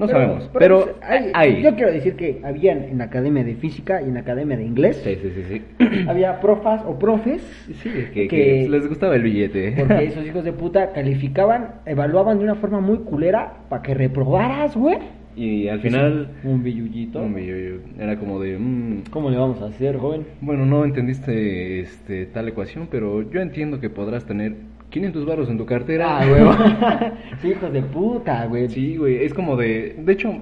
No
Pero-
sabemos, pero,
pues, hay-
hay.
Yo quiero decir que habían en la academia de física y en la academia de inglés.
Sí, sí, sí, sí. [clears throat]
Había profas o profes.
Sí, que,
Que-
que les gustaba el billete.
Porque [laughs] esos hijos de puta calificaban, evaluaban de una forma muy culera para que reprobaras, güey.
y al final
Un billullito.
era como de mm,
¿Cómo le vamos a hacer, joven?
bueno, no entendiste este tal ecuación, pero yo entiendo que podrás tener 500 baros en tu cartera.
Ah, huevo. [laughs] sí, hijos de puta, güey.
Sí, güey, es como de de hecho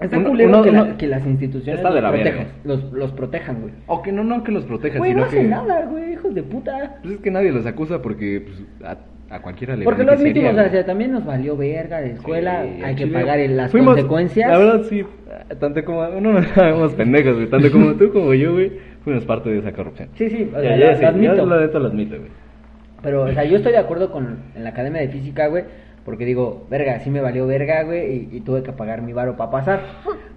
Está
uno-
culero
uno-
que, la-
uno-
que las instituciones
Está de
los,
la verga.
protejan, los, los protejan, güey.
o que no no que los protejan,
Güey,
sino
no hacen
que
nada, güey, hijos de puta.
pues es que nadie los acusa porque pues, a, a cualquiera le
Porque lo admitimos, o sea, también nos valió verga la escuela,
Sí,
hay que
chile,
pagar las
fuimos-
consecuencias.
La verdad, sí. Tanto como. No nos [laughs] sabemos pendejos, güey. Tanto como tú como yo, güey. Fuimos parte de esa corrupción.
Sí, sí, o
Ya,
sea,
ya,
lo-
sí,
lo admito.
la neta lo admito, güey.
Pero, o sea, yo estoy de acuerdo con en la academia de física, güey, porque digo, verga, sí me valió verga, güey, y, y tuve que pagar mi varo para pasar.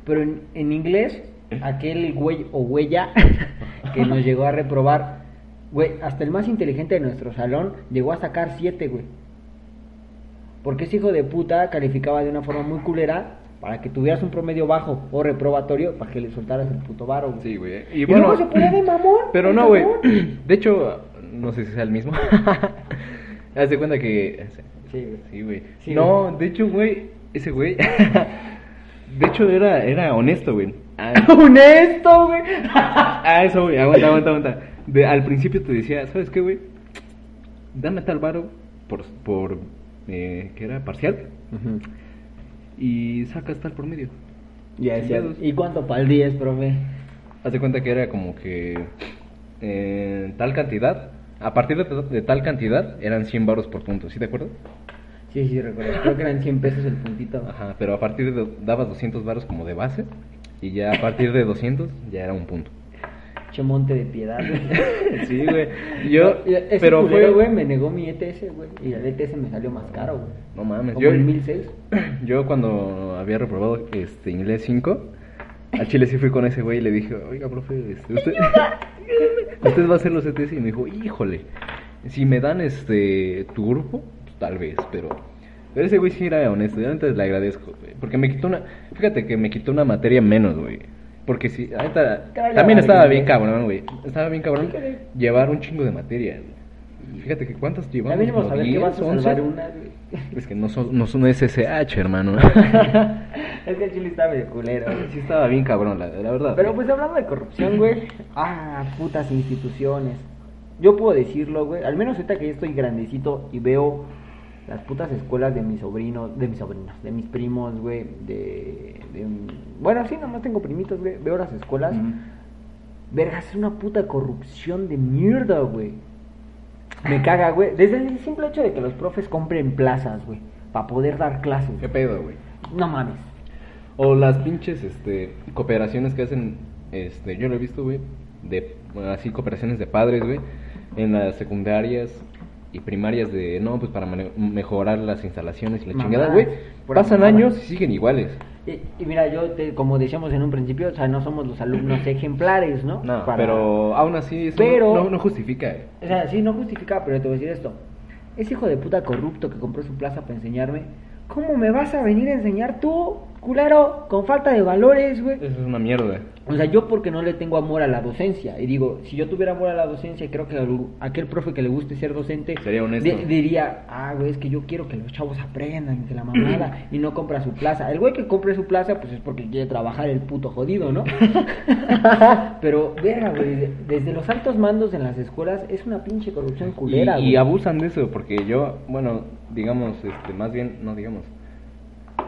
Pero en, en inglés, aquel güey o huella [laughs] que nos llegó a reprobar, güey, hasta el más inteligente de nuestro salón llegó a sacar siete, güey. Porque ese hijo de puta calificaba de una forma muy culera para que tuvieras un promedio bajo o reprobatorio para que le soltaras el puto varo, güey.
Sí, güey.
Y luego se ponía de mamón,
Pero no, güey. [clears throat] De hecho, no sé si sea el mismo. [laughs] Haz de cuenta que.
Sí, güey.
Sí, güey.
Sí,
no, de hecho, güey. Ese güey. [laughs] De hecho, era, era honesto, güey. Ah, [laughs]
¡Honesto, güey!
Ah, eso, güey, aguanta, aguanta, aguanta. De, al principio te decía, ¿sabes qué, güey? Dame tal varo por, por eh, ¿qué era? Parcial. Y sacas tal promedio.
Ya decía. ¿y cuánto para el 10, profe?
Haz de cuenta que era como que eh, tal cantidad, a partir de, de tal cantidad eran 100 baros por punto, ¿sí te acuerdas?
Sí, sí, recuerdo. Creo que eran 100 pesos el puntito.
Ajá, pero a partir de, dabas 200 baros como de base y ya a partir de 200 ya era un punto.
Che monte de piedad, güey. [laughs]
Sí, güey. Yo,
No, ese
pero
culero,
fue,
güey, me negó mi ETS, güey. Y el ETS me salió más caro, güey.
No mames,
Como
yo,
el 1006. [clears throat]
yo cuando había reprobado este inglés 5, a Chile sí fui con ese güey y le dije, oiga, profe, este, usted, [laughs] usted va a hacer los ETS y me dijo, híjole, si me dan este tu grupo, pues, tal vez, pero, pero ese güey sí era honesto, yo antes le agradezco, güey, porque me quitó una, fíjate que me quitó una materia menos, güey. Porque ahorita
Calla,
también estaba bien cabrón, güey. Estaba bien cabrón llevar un chingo de materia. güey. Fíjate que cuántas llevamos.
Ya venimos a ver
10,
vas a
11.
salvar una.
Es que no son, no son SSH, hermano. [laughs]
es que el chile está medio culero, güey.
sí estaba bien cabrón, la, la verdad.
Pero pues hablando de corrupción, güey. Ah, putas instituciones. Yo puedo decirlo, güey. Al menos ahorita que ya estoy grandecito y veo las putas escuelas de mis sobrinos, de mis sobrinos, de mis primos, güey, de, de- Bueno, sí, nomás tengo primitos, güey, veo las escuelas.
Ujú.
Vergas, es una puta corrupción de mierda, güey. Me caga, güey. Desde el simple hecho de que los profes compren plazas, güey, para poder dar clases.
¿Qué pedo, güey?
No mames.
O las pinches este, cooperaciones que hacen, este, yo lo he visto, güey, de bueno, así cooperaciones de padres, güey, en las secundarias y primarias de, no, pues para mejorar las instalaciones y la
Mamá,
chingada, güey. Pasan años y siguen iguales.
Y, y mira, yo, te- como decíamos en un principio, o sea, no somos los alumnos [clears throat] ejemplares, ¿no?
No,
Para-
pero aún así eso
Pero-
no, no justifica. eh.
O sea, sí, no justifica, pero te voy a decir esto. Ese hijo de puta corrupto que compró su plaza para enseñarme, ¿cómo me vas a venir a enseñar tú, culero, con falta de valores, güey?
Eso es una mierda.
O sea, yo porque no le tengo amor a la docencia. Y digo, si yo tuviera amor a la docencia, creo que aquel profe que le guste ser docente
Sería honesto.
di- diría, ah, güey, es que yo quiero que los chavos aprendan, que la mamada, [clears throat] y no compra su plaza. El güey que compre su plaza, pues es porque quiere trabajar el puto jodido, ¿no? [laughs] [laughs] Pero, verga, güey, de- desde los altos mandos en las escuelas es una pinche corrupción culera,
y, y
güey.
abusan de eso, porque yo, bueno, digamos, este, más bien, no digamos,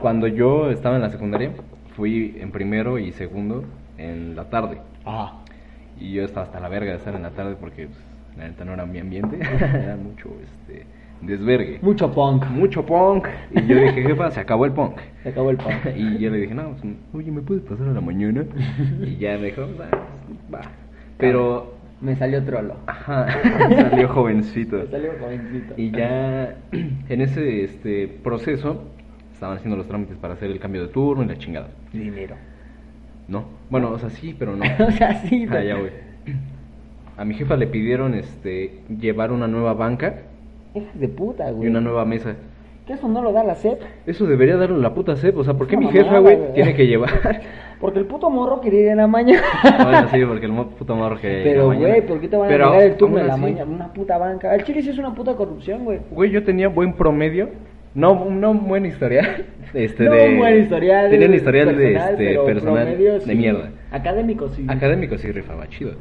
cuando yo estaba en la secundaria, fui en primero y segundo en la tarde.
Ajá.
Y yo estaba hasta la verga de estar en la tarde porque pues, la neta no era mi ambiente, [laughs] era mucho este, desvergue.
Mucho punk.
Mucho punk. Y yo dije, jefa, se acabó el punk.
Se acabó el punk.
Y yo le dije, no, pues, oye, ¿me puedes pasar a la mañana? Y ya me dijo, "Ah, va. Pero,
Me salió trolo.
ajá, [laughs] salió jovencito.
Me salió jovencito.
Y ya en ese este proceso estaban haciendo los trámites para hacer el cambio de turno y la chingada.
Dinero.
No, bueno, o sea, sí, pero no. [laughs]
o sea, sí.
Ah,
pero-
ya, güey. A mi jefa le pidieron este llevar una nueva banca
Hijas de puta,
y
güey.
una nueva mesa.
Que eso no lo da la SEP.
Eso debería darle la puta CEP, o sea, ¿por qué mi jefa, güey, tiene que llevar? [laughs]
Porque el puto morro quería ir en la mañana. [laughs]
bueno, sí, porque el puto morro que
Pero,
la mañana.
güey, ¿por qué te van a
Pero,
negar el turno en la mañana? Una puta banca. El chile sí es una puta corrupción, güey.
Güey, yo tenía buen promedio. No, no un buen historial. [laughs] Este,
no
de,
un buen historial.
Tenía un historial de
personal,
este,
pero
personal
promedio,
de
sí.
mierda.
Académico, sí.
Académico sí rifaba chido.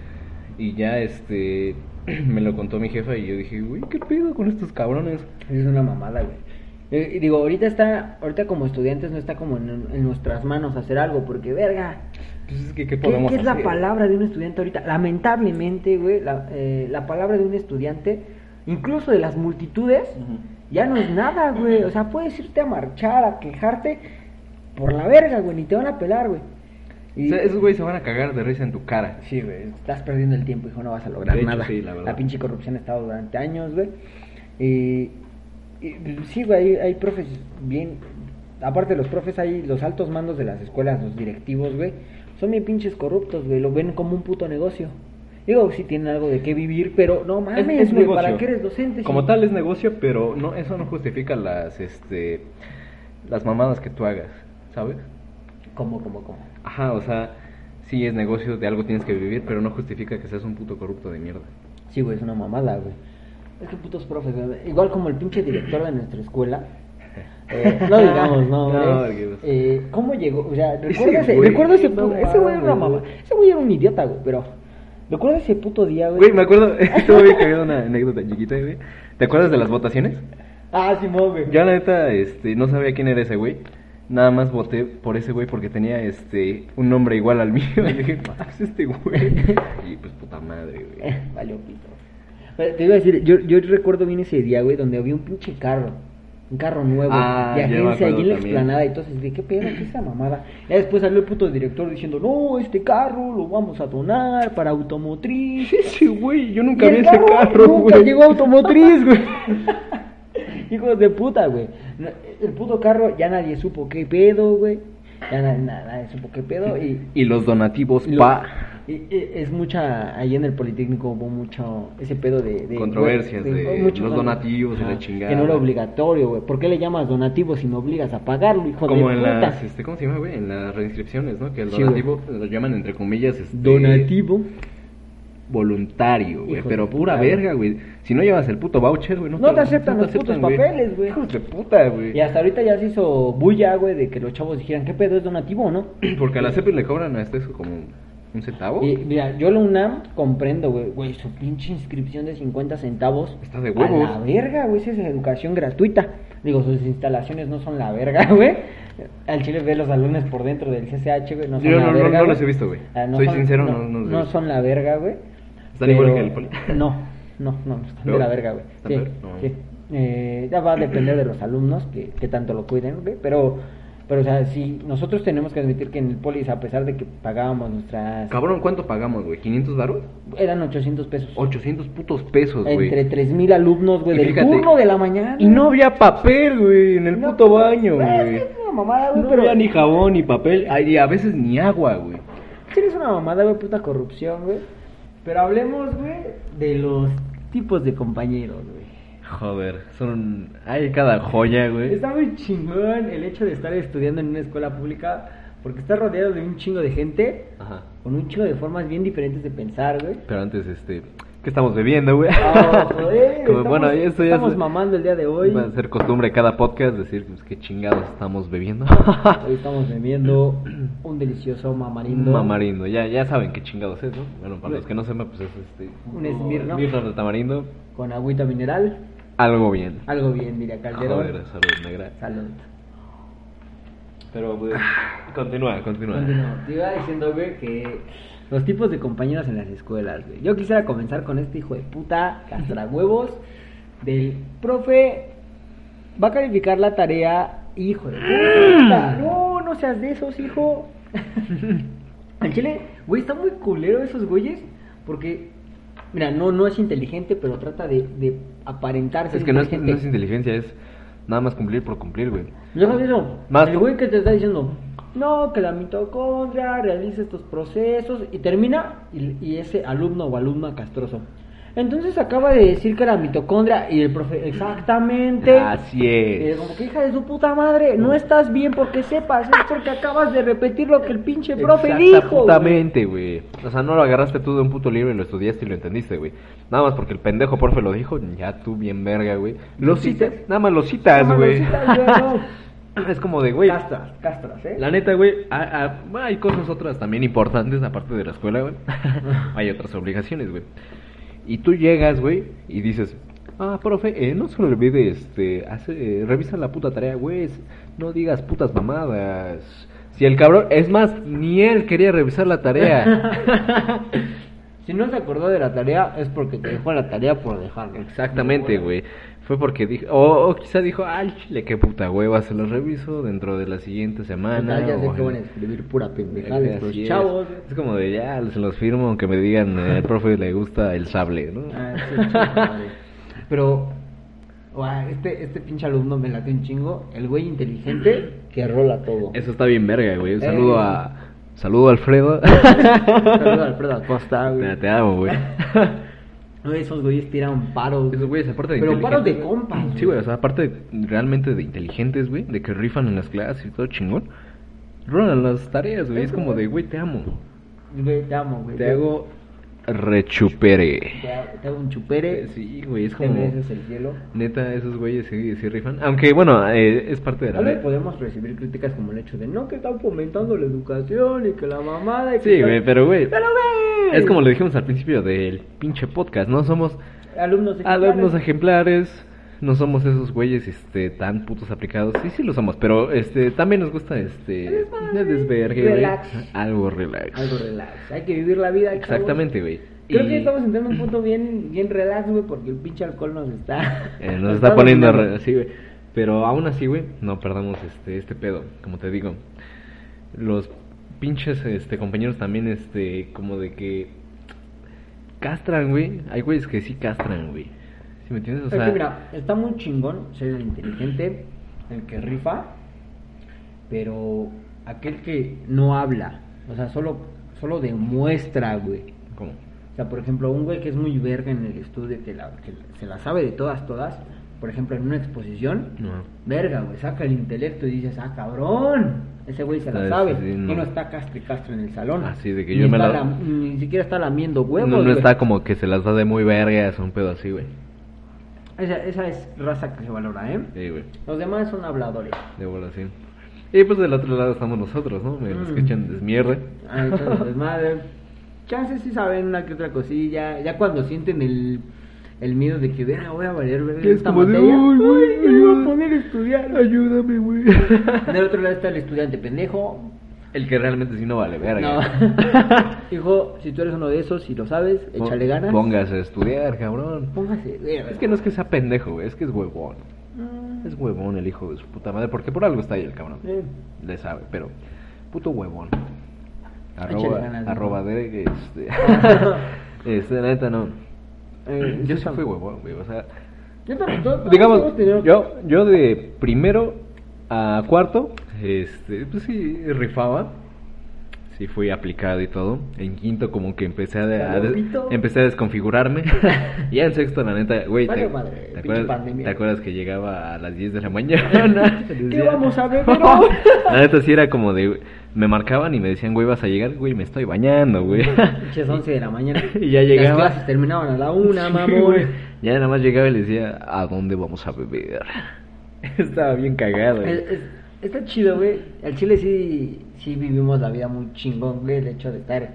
Y ya este [clears throat] me lo contó mi jefa y yo dije, güey, ¿qué pedo con estos cabrones?
Es una mamada, güey. Eh, y digo, ahorita está, ahorita como estudiantes no está como en, en nuestras manos hacer algo, porque verga,
Pues es que, ¿qué
¿qué,
podemos
qué es la
hacer?
palabra de un estudiante ahorita? Lamentablemente, güey, la, eh, la palabra de un estudiante, incluso de las multitudes,
Ujú.
Ya no es nada, güey. O sea, puedes irte a marchar, a quejarte por la verga, güey, ni te van a pelar, güey.
O sea, esos güeyes se van a cagar de risa en tu cara.
Sí, güey, estás perdiendo el tiempo, hijo, no vas a lograr
hecho,
nada.
sí, la verdad.
pinche corrupción ha estado durante años, güey. Y, y, sí, güey, hay, hay profes bien... Aparte de los profes, hay los altos mandos de las escuelas, los directivos, güey. Son bien pinches corruptos, güey. Lo ven como un puto negocio. Digo, sí tienen algo de qué vivir, pero no mames,
Es-.
¿para qué eres docente?
Como tal es negocio, pero no eso no justifica las este las mamadas que tú hagas, ¿sabes?
¿Cómo, cómo, cómo?
Ajá, o sea, sí es negocio, de algo tienes que vivir, pero no justifica que seas un puto corrupto de mierda.
Sí, güey, es una mamada, güey. Es que putos profes, güey. Igual como el pinche director de nuestra escuela. [laughs] Eh, no digamos, no,
No, pues,
Eh, ¿Cómo llegó? O sea,
Ese
recuerdo ese,
güey,
ese
no
puto. ese güey era una mamá. Ese güey era un idiota, güey, pero. Recuerdo ese puto día, güey.
Güey, me acuerdo, [laughs] estuvo bien [laughs] cagado una anécdota chiquita, güey. ¿Te acuerdas de las votaciones?
Ah, Simón, güey.
Yo la neta, este, no sabía quién era ese güey. Nada más voté por ese güey porque tenía este un nombre igual al [laughs] mío. Y dije, "Ah, es este güey. Y pues puta madre, güey.
Valió pito. Te iba a decir, yo, yo recuerdo bien ese día, güey, donde había un pinche carro. Un carro nuevo
Ah,
de agencia ahí
acuerdo
en la explanada. Y entonces dije, ¿qué pedo? ¿Qué es esa mamada? Ya después salió el puto director diciendo, no, este carro lo vamos a donar para automotriz. [laughs]
Ese güey, yo nunca
Y
vi
el
ese carro,
Nunca
güey.
llegó automotriz, güey. [laughs] Hijos de puta, güey. El puto carro ya nadie supo qué pedo, güey. Ya na- na- nadie supo qué pedo. Y,
Y los donativos,
y
pa.
y- y es mucha. Ahí en el Politécnico hubo mucho. Ese pedo de. de
Controversias de
mucho
los donativos y la chingada.
Que no era obligatorio, güey. ¿Por qué le llamas donativo si me obligas a pagarlo, hijo
Como
de
en
puta?
las, este, ¿cómo se llama, güey? En las reinscripciones, ¿no? Que el
Sí,
donativo lo llaman entre comillas, este,
Donativo.
voluntario, güey. Pero
de
pura
puta,
verga, güey. Si no llevas el puto voucher, güey, no,
No te aceptan los putos
güey.
papeles, güey.
Hijos de puta, güey.
Y hasta ahorita ya se hizo bulla, güey, de que los chavos dijeran, ¿qué pedo es donativo o no?
Porque a la CEPI le cobran hasta eso como un centavo.
Y mira, yo la UNAM comprendo, güey, güey, su pinche inscripción de 50 centavos.
Está de
A
huevos.
la verga, güey, esa es educación gratuita. Digo, sus instalaciones no son la verga, [laughs] güey. Al chile ve los alumnos por dentro del CCH, güey. No son
Yo
la
no- no-
verga,
no
güey.
los he visto, güey.
Ah,
Soy
son-
sincero,
no,
no- no los he visto.
son la verga, güey.
¿Están igual
Pero-
que el poli?
No, no, no, no están de
¿No?
la verga, güey.
¿Están
Sí?
No.
sí. Eh, ya va a depender de los alumnos que, que tanto lo cuiden, güey. Pero, pero, o sea, si nosotros tenemos que admitir que en el polis, a pesar de que pagábamos nuestras.
Cabrón, ¿cuánto pagamos, güey? ¿500 baros?
Eran 800 pesos.
800 putos pesos, güey.
Entre 3000 alumnos, güey, del
fíjate,
turno de la mañana.
Y no había papel, güey, en el
No,
puto baño, güey.
Es una mamada, güey,
No
pero.
había ni jabón, ni papel, y a veces ni agua, güey.
Sí, es una mamada, güey, puta corrupción, güey. Pero hablemos, güey, de los tipos de compañeros, güey.
Joder, son... Hay cada joya, güey.
Está muy chingón el hecho de estar estudiando en una escuela pública porque estás rodeado de un chingo de gente
Ajá.
con un chingo de formas bien diferentes de pensar, güey.
Pero antes, este... ¿Qué estamos bebiendo, güey?
Ah, joder, [laughs]
Como,
estamos,
bueno, esto ya
estamos
es-
mamando el día de hoy.
Va a ser costumbre cada podcast decir pues, qué chingados estamos bebiendo.
Hoy estamos bebiendo [clears throat] un delicioso mamarindo.
Mamarindo, ya, ya saben qué chingados es, ¿no? Bueno, para los que no sepan, pues es este...
Un Smirnoff.
Smirnoff de tamarindo.
Con agüita mineral.
Algo bien.
Algo bien, diría Calderón.
Joder, salud negra.
Salud.
Pero, pues, continúa, continúa.
Continúo. Te iba diciendo, güey, que los tipos de compañeros en las escuelas, güey. Yo quisiera comenzar con este hijo de puta, castrahuevos, del profe. Va a calificar la tarea, hijo de puta. [clears throat] No, no seas de esos, hijo. [laughs] Al chile, güey, está muy culero esos güeyes, porque, mira, no, no es inteligente, pero trata de, de aparentar ser
Es que no es, no es inteligencia, es nada más cumplir por cumplir, güey.
Yo no eso.
Más-
El güey que te está diciendo, no, que la mitocondria realiza estos procesos y termina y, y ese alumno o alumna castroso. Entonces acaba de decir que la mitocondria y el profe, exactamente.
Así
Eh,
es.
como que hija de su puta madre, no estás bien porque sepas, es porque acabas de repetir lo que el pinche profe dijo.
Exactamente, güey. O sea, no lo agarraste tú de un puto libro y lo estudiaste y lo entendiste, güey. Nada más porque el pendejo profe lo dijo, ya tú bien verga, güey. Lo citas, nada más lo citas, güey. [laughs] Es como de, güey.
Castras, castras, ¿eh?
La neta, güey, hay cosas otras también importantes aparte de la escuela, güey. [laughs] hay otras obligaciones, güey. Y tú llegas, güey, y dices, ah, profe, eh, no se olvide, este, hace, eh, revisa la puta tarea, güey, no digas putas mamadas. Si el cabrón, es más, ni él quería revisar la tarea. [laughs]
Si no se acordó de la tarea, es porque te dejó la tarea por dejarla.
Exactamente, güey. Fue porque dijo, o, o quizá dijo, ay, chile, qué puta hueva, se los reviso dentro de la siguiente semana.
Total, ya sé
o
que van a escribir pura pendejada estos
es.
chavos.
Es como de ya, se los firmo aunque me digan eh, al profe le gusta el sable, ¿no?
Ah, sí. Pero, este, este pinche alumno me late un chingo. El güey inteligente [clears throat] que rola todo.
Eso está bien verga, güey. Un
Eh.
saludo a saludo a Alfredo. [laughs]
Saludos a Alfredo Acosta, [laughs] güey.
te, te amo, güey. [laughs]
No, Esos güeyes tiran paros.
Esos güeyes aparte de
Pero paros de compas.
Sí, güey, o sea, aparte de- realmente de inteligentes, güey, de que rifan en las clases y todo chingón. Rolan las tareas, güey. Es como de, güey, te amo.
Güey, te amo, güey.
Te hago rechupere.
Te hago, un chupere.
Sí, güey, es como
el cielo.
neta esos güeyes sí, sí rifan. Aunque bueno, eh, es parte de la ley.
podemos recibir críticas como el hecho de no que están fomentando la educación y que la mamada y que
Sí, güey, pero güey.
Pero güey.
Es como lo dijimos al principio del pinche podcast, no somos
alumnos ejemplares.
alumnos ejemplares, no somos esos güeyes este tan putos aplicados. Sí, sí lo somos, pero este también nos gusta este desvergue,
relax.
Algo relax.
Algo relax. Hay que vivir la vida.
Exactamente, güey.
Creo
Y,
que estamos entrando en un punto bien, bien relax, güey, porque el pinche alcohol nos está...
eh, nos [laughs] está poniendo así, güey. Pero aún así, güey, no perdamos este este pedo, como te digo. Los pinches este compañeros también este como de que castran, güey. Hay güeyes que sí castran, güey. ¿Sí me entiendes? O
Es
sea,
que mira, está muy chingón ser el inteligente, el que rifa, pero aquel que no habla, o sea, solo, solo demuestra, güey.
¿cómo?
O sea, por ejemplo, un güey que es muy verga en el estudio, que, la, que se la sabe de todas, todas, por ejemplo, en una exposición,
No.
verga, güey, saca el intelecto y dices, ah, cabrón, ese güey se la
Ah,
sabe,
sí,
y
no.
no está castre y castre en el salón.
Así de que
Ni
yo me la-
lam- Ni siquiera está lamiendo huevos,
no, no
güey.
está como que se las da de muy vergas, un pedo así, güey.
Esa, esa es raza que se valora, ¿eh?
Sí, güey.
Los demás son habladores.
De bola, sí. Y pues del otro lado estamos nosotros, ¿no? Me los
Mm.
que echan desmierda.
Ay, [laughs] todo desmadre. Chances sí saben una que otra cosilla. Ya cuando sienten el, el miedo de que, verga, voy a valer,
Es
esta
como de,
materia.
"Uy, güey,
Uy, me
ayuda".
voy a poner a estudiar.
Ayúdame, güey. [laughs]
Del otro lado está el estudiante pendejo.
El que realmente sí no vale
No.
verga. [laughs]
Hijo, si tú eres uno de esos y lo sabes, échale ganas.
Póngase a estudiar, cabrón.
Póngase.
Es que no es que sea pendejo, güey, es que es huevón.
Mm,
Es huevón el hijo de su puta madre, porque por algo está ahí el cabrón.
eh.
Le sabe, pero puto huevón. Arroba,
ganas, ¿no?
arroba de este. [laughs] este, la neta no.
Eh,
Yo
yo
sí fui huevón, güey, o sea,
Yo también, todos
digamos, yo, yo de primero a cuarto, este, pues sí, rifaba. Sí, fui aplicado y todo. En quinto como que empecé a, empecé a desconfigurarme. [laughs] y ya en sexto, la neta, güey,
Vale,
te,
madre,
te
pinche
acuerdas,
pandemia.
te acuerdas que llegaba a las 10 de la [laughs] mañana? [laughs]
¿Qué vamos a beber
la neta sí era como de, me marcaban y me decían, güey, vas a llegar, güey, me estoy bañando, güey.
Pinches 11 de la mañana.
Y ya llegaba.
Las clases terminaban a la una,
Sí,
mamón.
güey. Ya nada más llegaba y le decía, ¿a dónde vamos a beber? Estaba bien cagado. güey.
Es- es- está chido, güey. Al Chile sí, sí vivimos la vida muy chingón, güey. El hecho de estar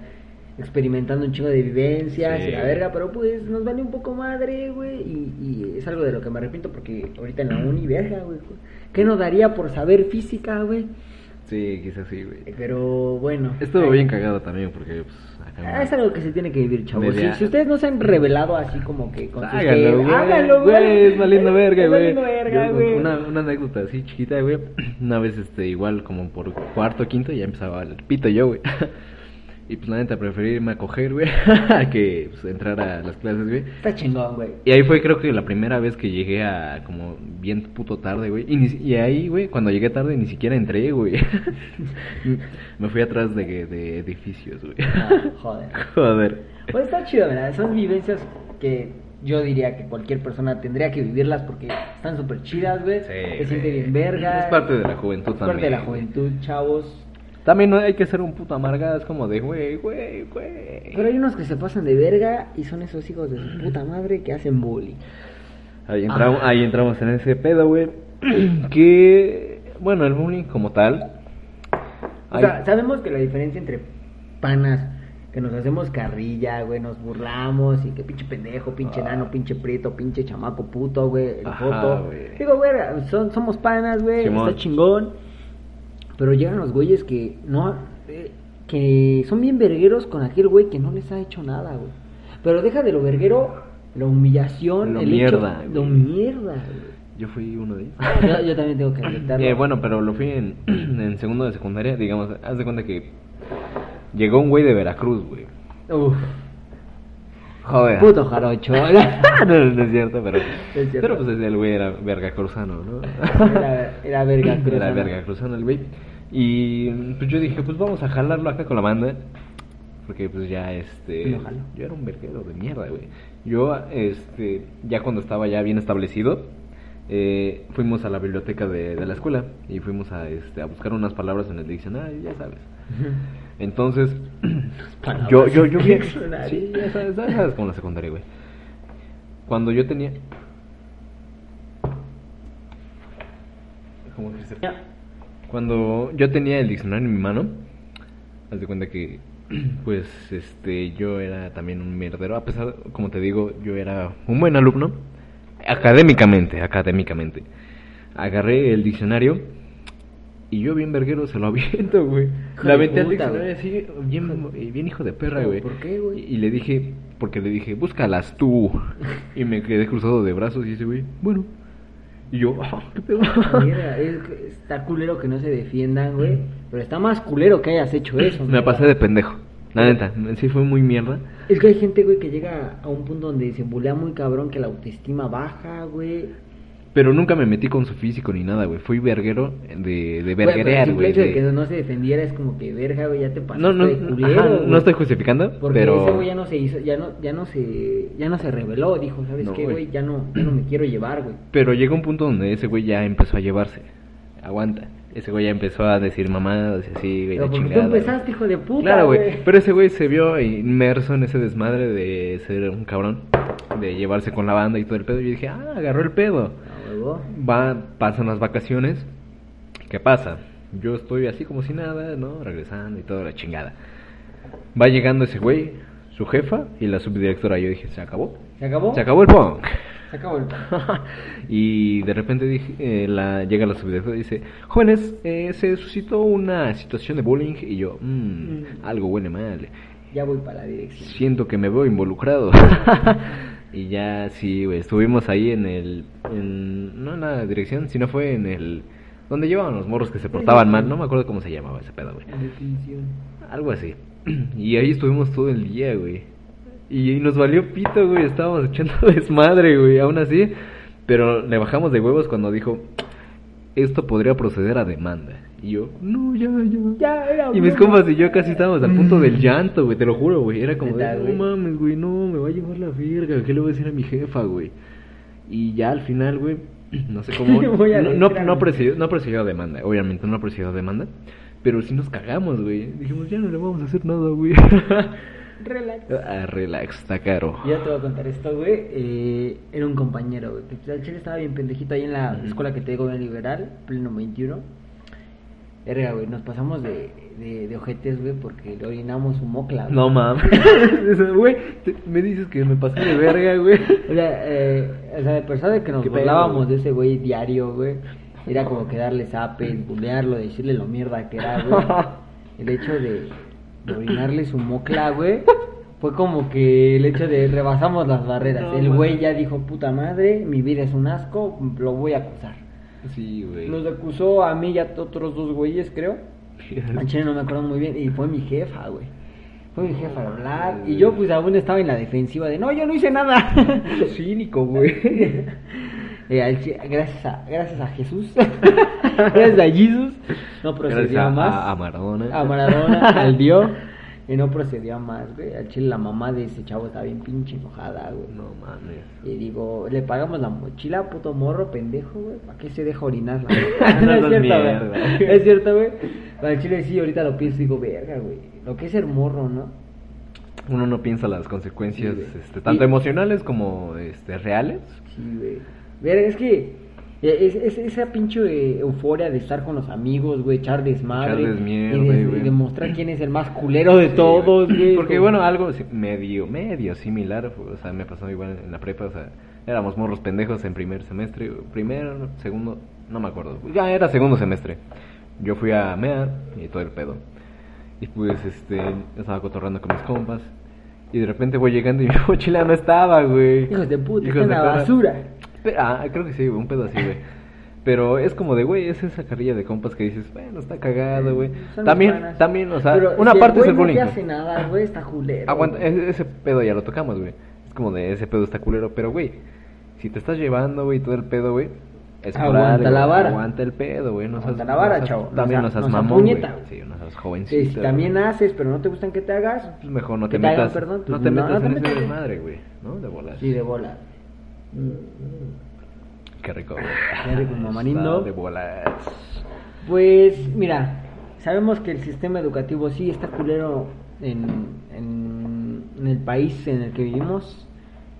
experimentando un chingo de vivencias
Sí,
y la verga, pero pues nos vale un poco madre, güey. Y, y es algo de lo que me arrepiento porque ahorita en la uni, verga, güey. ¿Qué nos daría por saber física, güey?
Sí, quizás sí, güey.
Pero bueno.
Estuvo bien cagado también porque, pues,
Es algo que se tiene que vivir, chavos. Si, ustedes no se han revelado así como que con
Háganlo, güey.
háganlo,
güey. Es valiendo [laughs] verga, güey. Una, una anécdota así chiquita, güey. [clears throat] Una vez, este, igual como por cuarto, quinto, ya empezaba el pito yo, güey. [laughs] Y pues la neta preferí irme a coger, güey, a [laughs] que pues, entrar a las clases, güey.
Está chingón, güey.
Y ahí fue creo que la primera vez que llegué a como bien puto tarde, güey. Y, ni- y ahí, güey, cuando llegué tarde ni siquiera entré, güey. [laughs] Me fui atrás de, de edificios, güey.
Ah, joder. [laughs]
Joder.
Pues está chido, ¿verdad? Son vivencias que yo diría que cualquier persona tendría que vivirlas porque están súper chidas, güey.
Sí,
Se siente bien verga.
Es parte de la juventud
Es parte de la
también,
juventud, chavos.
También no hay que ser un puto amargado, es como de, güey, güey, güey.
Pero hay unos que se pasan de verga y son esos hijos de su puta madre que hacen bullying.
Ahí entramos,
Ah.
ahí entramos en ese pedo, güey. [clears throat] Que, bueno, el bullying como tal.
O
hay-
sea, sabemos que la diferencia entre panas que nos hacemos carrilla, güey, nos burlamos y que pinche pendejo, pinche
Ah.
enano, pinche prieto, pinche chamaco puto, güey, el
Ajá,
foto.
güey.
Digo, güey, son, somos panas, güey,
Simón.
está chingón. Pero llegan los güeyes que no eh, que son bien vergueros con aquel güey que no les ha hecho nada, güey. Pero deja de lo verguero, la humillación,
Lo
el
mierda,
hecho, lo mierda. güey.
Yo fui uno de ellos.
Yo, yo también tengo que [laughs] aceptarlo.
Eh, bueno, pero lo fui en, [clears throat] en segundo de secundaria, digamos, haz de cuenta que llegó un güey de Veracruz, güey.
Uf,
Joder.
puto jarocho. [laughs]
no, no es cierto, pero, [laughs]
Es cierto.
pero pues el güey era vergacruzano, ¿no?
Era, era verga. [laughs]
Era vergacruzano el güey. Y pues yo dije, pues vamos a jalarlo acá con la banda. Porque pues ya este...
Jaló.
Yo era un verguero de mierda, güey. Yo, este, ya cuando estaba ya bien establecido, eh, fuimos a la biblioteca de, de la escuela y fuimos a, este, a buscar unas palabras en el diccionario, ya sabes. Entonces, [clears throat] yo, yo, yo bien, [laughs] sí, ya sabes, ya sabes como la secundaria, güey. Cuando yo tenía, ¿cómo que se- Cuando yo tenía el diccionario en mi mano, haz de cuenta que, [clears throat] pues, este, yo era también un mierdero. A pesar, como te digo, yo era un buen alumno, académicamente, académicamente. Agarré el diccionario y yo bien verguero se lo [laughs] aviento, güey.
De
aventé
puta,
diccionario así, bien, bien hijo de perra,
¿Pero
güey.
por qué, güey?
Y, y le dije, porque le dije, búscalas tú. [laughs] Y me quedé cruzado de brazos y ese güey, bueno. Y yo, ah, ¿qué pedo?
Mira, es que está culero que no se defiendan, güey. Pero está más culero que hayas hecho eso. [laughs]
Me pasé de pendejo. La neta, sí fue muy mierda.
Es que hay gente, güey, que llega a un punto donde se bulea muy cabrón, que la autoestima baja, güey.
Pero nunca me metí con su físico ni nada, güey. Fui verguero de, de
el
verguerear, güey.
hecho de
de-
que no se defendiera es como que, verga, güey, ya te pasaste
No, no,
de culero,
ajá, no estoy justificando,
Porque
pero...
ese güey ya no se hizo, ya no, ya no se, ya no se reveló, dijo, ¿sabes
No,
qué,
güey.
Ya no, ya no me quiero llevar, güey.
Pero llegó un punto donde ese güey ya empezó a llevarse. Aguanta. Ese güey ya empezó a decir mamadas y así, güey, la
porque tú
chingada.
empezaste, hijo de puta,
Claro, güey. Pero ese güey se vio inmerso en ese desmadre de ser un cabrón, de llevarse con la banda y todo el pedo. Y yo dije, ah, agarró el pedo. Va, pasan las vacaciones. ¿Qué pasa? Yo estoy así como si nada, ¿no? Regresando y toda la chingada. Va llegando ese güey, su jefa y la subdirectora. Yo dije, ¿se acabó?
¿Se acabó?
Se acabó el punk.
Se acabó el [laughs]
y de repente dije, eh, la, llega la subdirectora y dice, jóvenes, eh, se suscitó una situación de bullying y yo, mmm, algo huele mal.
Ya voy para la dirección.
Siento que me veo involucrado. [laughs] y ya, sí, güey, estuvimos ahí en el, en, no en la dirección, sino fue en el, donde llevaban los morros que se portaban mal, no me acuerdo cómo se llamaba ese pedo, güey. Algo así. [clears throat] Y ahí estuvimos todo el día, güey. Y nos valió pito, güey. Estábamos echando [laughs] desmadre, güey. Aún así. Pero le bajamos de huevos cuando dijo: Esto podría proceder a demanda. Y yo, no, ya, ya.
Ya, era
Y mis compas y yo casi estábamos al punto del llanto, güey. Te lo juro, güey. Era como de, no mames, güey. No, me va a llevar la verga. ¿Qué le voy a decir a mi jefa, güey? Y ya al final, güey. [clears throat] No sé cómo.
¿Qué [laughs] voy a
no, no, no, no demanda. Obviamente no procedió demanda. Pero sí nos cagamos, güey. Dijimos, ya no le vamos a hacer nada, güey. [laughs]
Relax.
Ah, relax, está caro.
Ya te voy a contar esto, güey. Eh, era un compañero, güey. Al chile estaba bien pendejito ahí en la
Ujú.
escuela que te digo, en liberal, pleno 21. Verga, güey, nos pasamos de, de, de ojetes, güey, porque le orinamos su mocla. güey.
No mames. [laughs] Güey, me dices que me pasé de verga, güey.
O sea, eh, o sea, de persona de que nos burlábamos de ese güey diario, güey. Era como que darle zapes, [laughs] bulearlo, decirle lo mierda que era, güey. [laughs] El hecho de, de orinarle su mocla, güey. Fue como que el hecho de rebasamos las barreras.
No,
el güey ya dijo, puta madre, mi vida es un asco, lo voy a acusar.
Sí, güey.
Nos acusó a mí y a otros dos güeyes, creo. [laughs] A Chile no me acuerdo muy bien. Y fue mi jefa, güey. Fue mi jefa a hablar. Y yo, pues, aún estaba en la defensiva de, no, yo no hice nada. [laughs]
Cínico, güey. [laughs]
Eh, gracias, a, gracias a Jesús. gracias a Jesús. No procedió
Gracias a,
más.
a- a Maradona.
A Maradona, al Dios. Y no procedió más, güey. Al chile la mamá de ese chavo estaba bien pinche enojada, güey.
No mames.
Y digo, le pagamos la mochila, puto morro, pendejo, güey. ¿Para qué se deja orinar? [laughs]
No
no, es cierto, güey. Es cierto, güey. El chile sí, ahorita lo pienso y digo, verga, güey. Lo que es ser morro, ¿no?
Uno no piensa las consecuencias,
Sí,
este, tanto
Y-
emocionales como este, reales.
Sí, güey. Verga, es que es, es- esa pinche euforia de estar con los amigos, güey, echar desmadre.
Echar desmierde,
y, de-
güey.
y demostrar quién es el más culero de todos, güey.
Porque bueno, algo medio, medio similar, o sea, me pasó igual en la prepa, o sea, éramos morros pendejos en primer semestre, primero, segundo, no me acuerdo, ya era segundo semestre. Yo fui a MEA y todo el pedo. Y pues, este, estaba cotorrando con mis compas. Y de repente voy llegando y [laughs] mi mochila no estaba, güey.
Hijos de puta,
Hijos
está en la basura.
Ah, creo que sí, un pedo así, güey. Pero es como de, güey, es esa carrilla de compas que dices, bueno, está cagado, güey.
Son
También,
panas.
también, o sea,
Pero
una
si
parte es el bullying.
No hace nada, güey, está culero.
Aguanta, ese, ese pedo ya lo tocamos, güey. Es como de ese pedo está culero, pero güey, si te estás llevando, güey, todo el pedo, güey, es
Aguanta
algo,
la vara.
Aguanta el pedo, güey. No seas,
Aguanta la vara,
no seas-
chavo.
También
No
no
seas-
seas
no seas
mamón,
puñeta, güey.
Sí, no seas
Sí,
jovencito.
si también
güey.
haces, pero no te gustan que te hagas,
Pues mejor no
que
te
te hagan
metas.
perdón,
no
pues
te
no,
metas
te
en ese
metas.
desmadre, güey. ¿No? De bolas.
sí, de
Qué rico.
Qué rico,
De bolas.
Pues mira, sabemos que el sistema educativo sí está culero en, en, en el país en el que vivimos,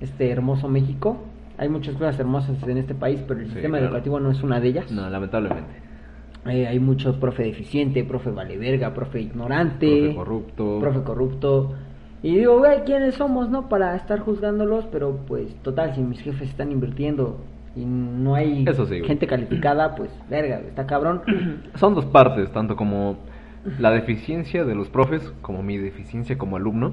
este hermoso México. Hay muchas cosas hermosas en este país, pero el
Sí,
sistema
claro.
educativo no es una de ellas.
No, lamentablemente.
Eh, hay mucho profe deficiente, profe vale verga, profe ignorante,
Profe corrupto.
profe corrupto. Y digo, güey, ¿quiénes somos, no? Para estar juzgándolos, pero pues, total, si mis jefes están invirtiendo y no hay
Eso sí, güey.
gente calificada, pues, verga, está cabrón. [clears throat]
Son dos partes, tanto como la deficiencia de los profes, como mi deficiencia como alumno.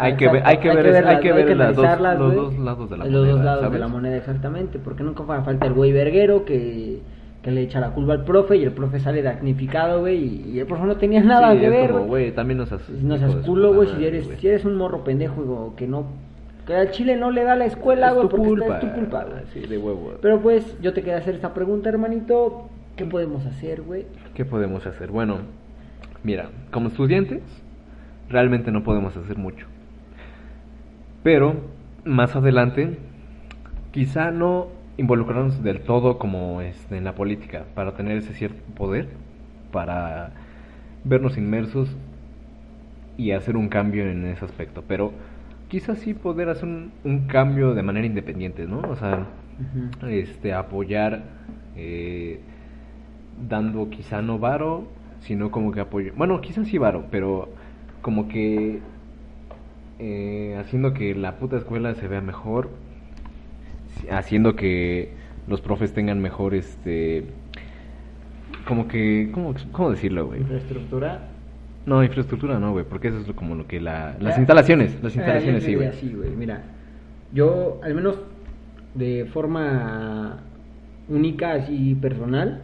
Hay que ver, hay que ver, hay que ver las dos,
analizarlas,
los dos lados de la
los
moneda.
dos lados de la moneda, exactamente. Porque nunca fa- falta el güey verguero que, que le echa la culpa al profe y el profe sale damnificado, güey. Y, y el profe no tenía nada
Sí,
que
es
ver,
como,
güey.
también no seas,
No
hijo
seas
de su
culo,
puta
güey, si eres, si eres un morro pendejo güey, que no... Que al chile no le da la escuela,
Es
güey,
tu
porque
culpa.
está- es tu culpa, güey.
Sí, de huevo.
Pero pues, yo te quería hacer esta pregunta, hermanito. ¿Qué podemos hacer, güey?
¿Qué podemos hacer? Bueno, mira, como estudiantes, realmente no podemos hacer mucho. Pero, más adelante, quizá no involucrarnos del todo como este, en la política, para tener ese cierto poder, para vernos inmersos y hacer un cambio en ese aspecto. Pero quizás sí poder hacer un, un cambio de manera independiente, ¿no? O sea, este, apoyar, eh, dando quizá no varo, sino como que apoyo, bueno, quizás sí varo, pero como que eh, haciendo que la puta escuela se vea mejor, haciendo que los profes tengan mejor, este, como que, ¿cómo, cómo decirlo, güey?
Infraestructura.
No, infraestructura no, güey, porque eso es como lo que la... Las
Ah,
instalaciones, las
ah,
instalaciones,
yo
sí, güey.
Mira, yo, al menos de forma única, así personal,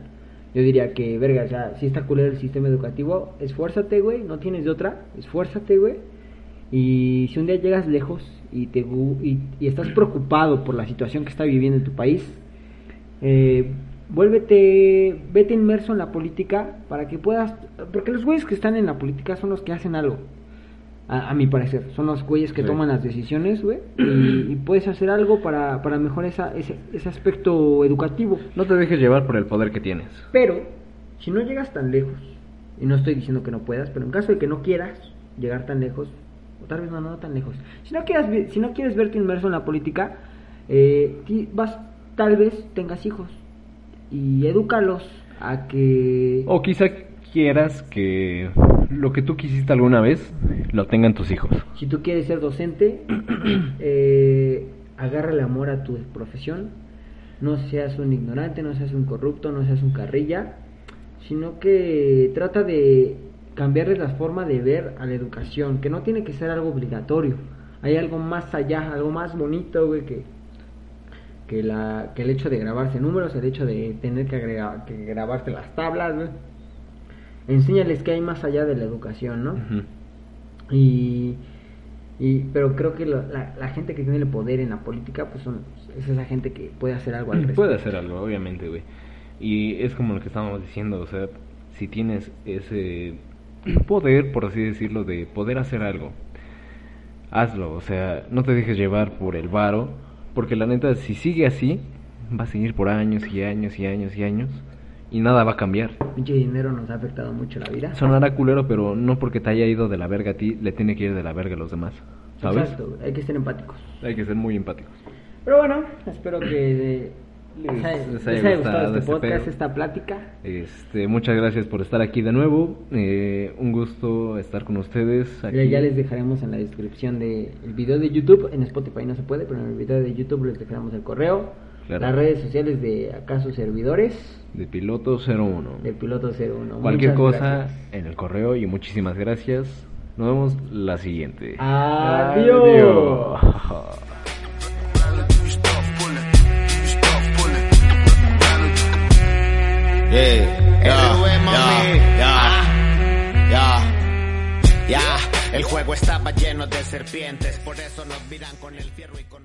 yo diría que, verga, o sea, si está culero el sistema educativo, esfuérzate, güey, no tienes de otra, esfuérzate, güey. Y si un día llegas lejos y, te, y, y estás preocupado por la situación que está viviendo en tu país, eh, vuélvete, vete inmerso en la política para que puedas, porque los güeyes que están en la política son los que hacen algo, a, a mi parecer, son los güeyes que
Sí.
toman las decisiones, güey, y, [clears throat] y puedes hacer algo para, para mejorar esa, ese, ese aspecto educativo.
No te dejes llevar por el poder que tienes.
Pero, si no llegas tan lejos, y no estoy diciendo que no puedas, pero en caso de que no quieras llegar tan lejos, o tal vez no, no tan lejos, si no quieres, si no quieres verte inmerso en la política, eh, vas, tal vez tengas hijos y edúcalos a que...
O quizá quieras que lo que tú quisiste alguna vez lo tengan tus hijos.
Si tú quieres ser docente, [clears throat] eh, agárrale amor a tu profesión. No seas un ignorante, no seas un corrupto, no seas un carrilla, sino que trata de cambiarles la forma de ver a la educación, que no tiene que ser algo obligatorio. Hay algo más allá, algo más bonito, güey, que, que, la, que el hecho de grabarse números, el hecho de tener que, agregar, que grabarte las tablas, güey. Enséñales que hay más allá de la educación, ¿no? Y, y pero creo que lo- la, la gente que tiene el poder en la política pues son es esa gente que puede hacer algo al respecto.
Puede hacer algo, obviamente, güey. Y es como lo que estábamos diciendo, o sea, si tienes ese poder, por así decirlo, de poder hacer algo, hazlo, o sea, no te dejes llevar por el varo, porque la neta, si sigue así, va a seguir por años y años y años y años, y nada va a cambiar.
Pinche dinero nos ha afectado mucho la vida.
Sonará culero, pero no porque te haya ido de la verga a ti, le tiene que ir de la verga a los demás, ¿sabes?
Exacto, hay que ser empáticos.
Hay que ser muy empáticos.
Pero bueno, espero que les,
Les-
haya,
les
les
haya
haya
gustado
gustado este
este
podcast, esta plática.
Este, muchas gracias por estar aquí de nuevo. Eh, un gusto estar con ustedes. Aquí.
Ya, les dejaremos en la descripción del video de YouTube. En Spotify no se puede, pero en el video de YouTube les dejaremos el correo.
Claro.
Las redes sociales de acaso servidores
De piloto 01.
del piloto 01.
Cualquier
Muchas
cosa
gracias.
en el correo y muchísimas gracias. Nos vemos la siguiente.
Adiós.
Adiós. [laughs]
Yeah, ya, ya, ya. El juego estaba lleno de serpientes, por eso nos miran con el fierro y con.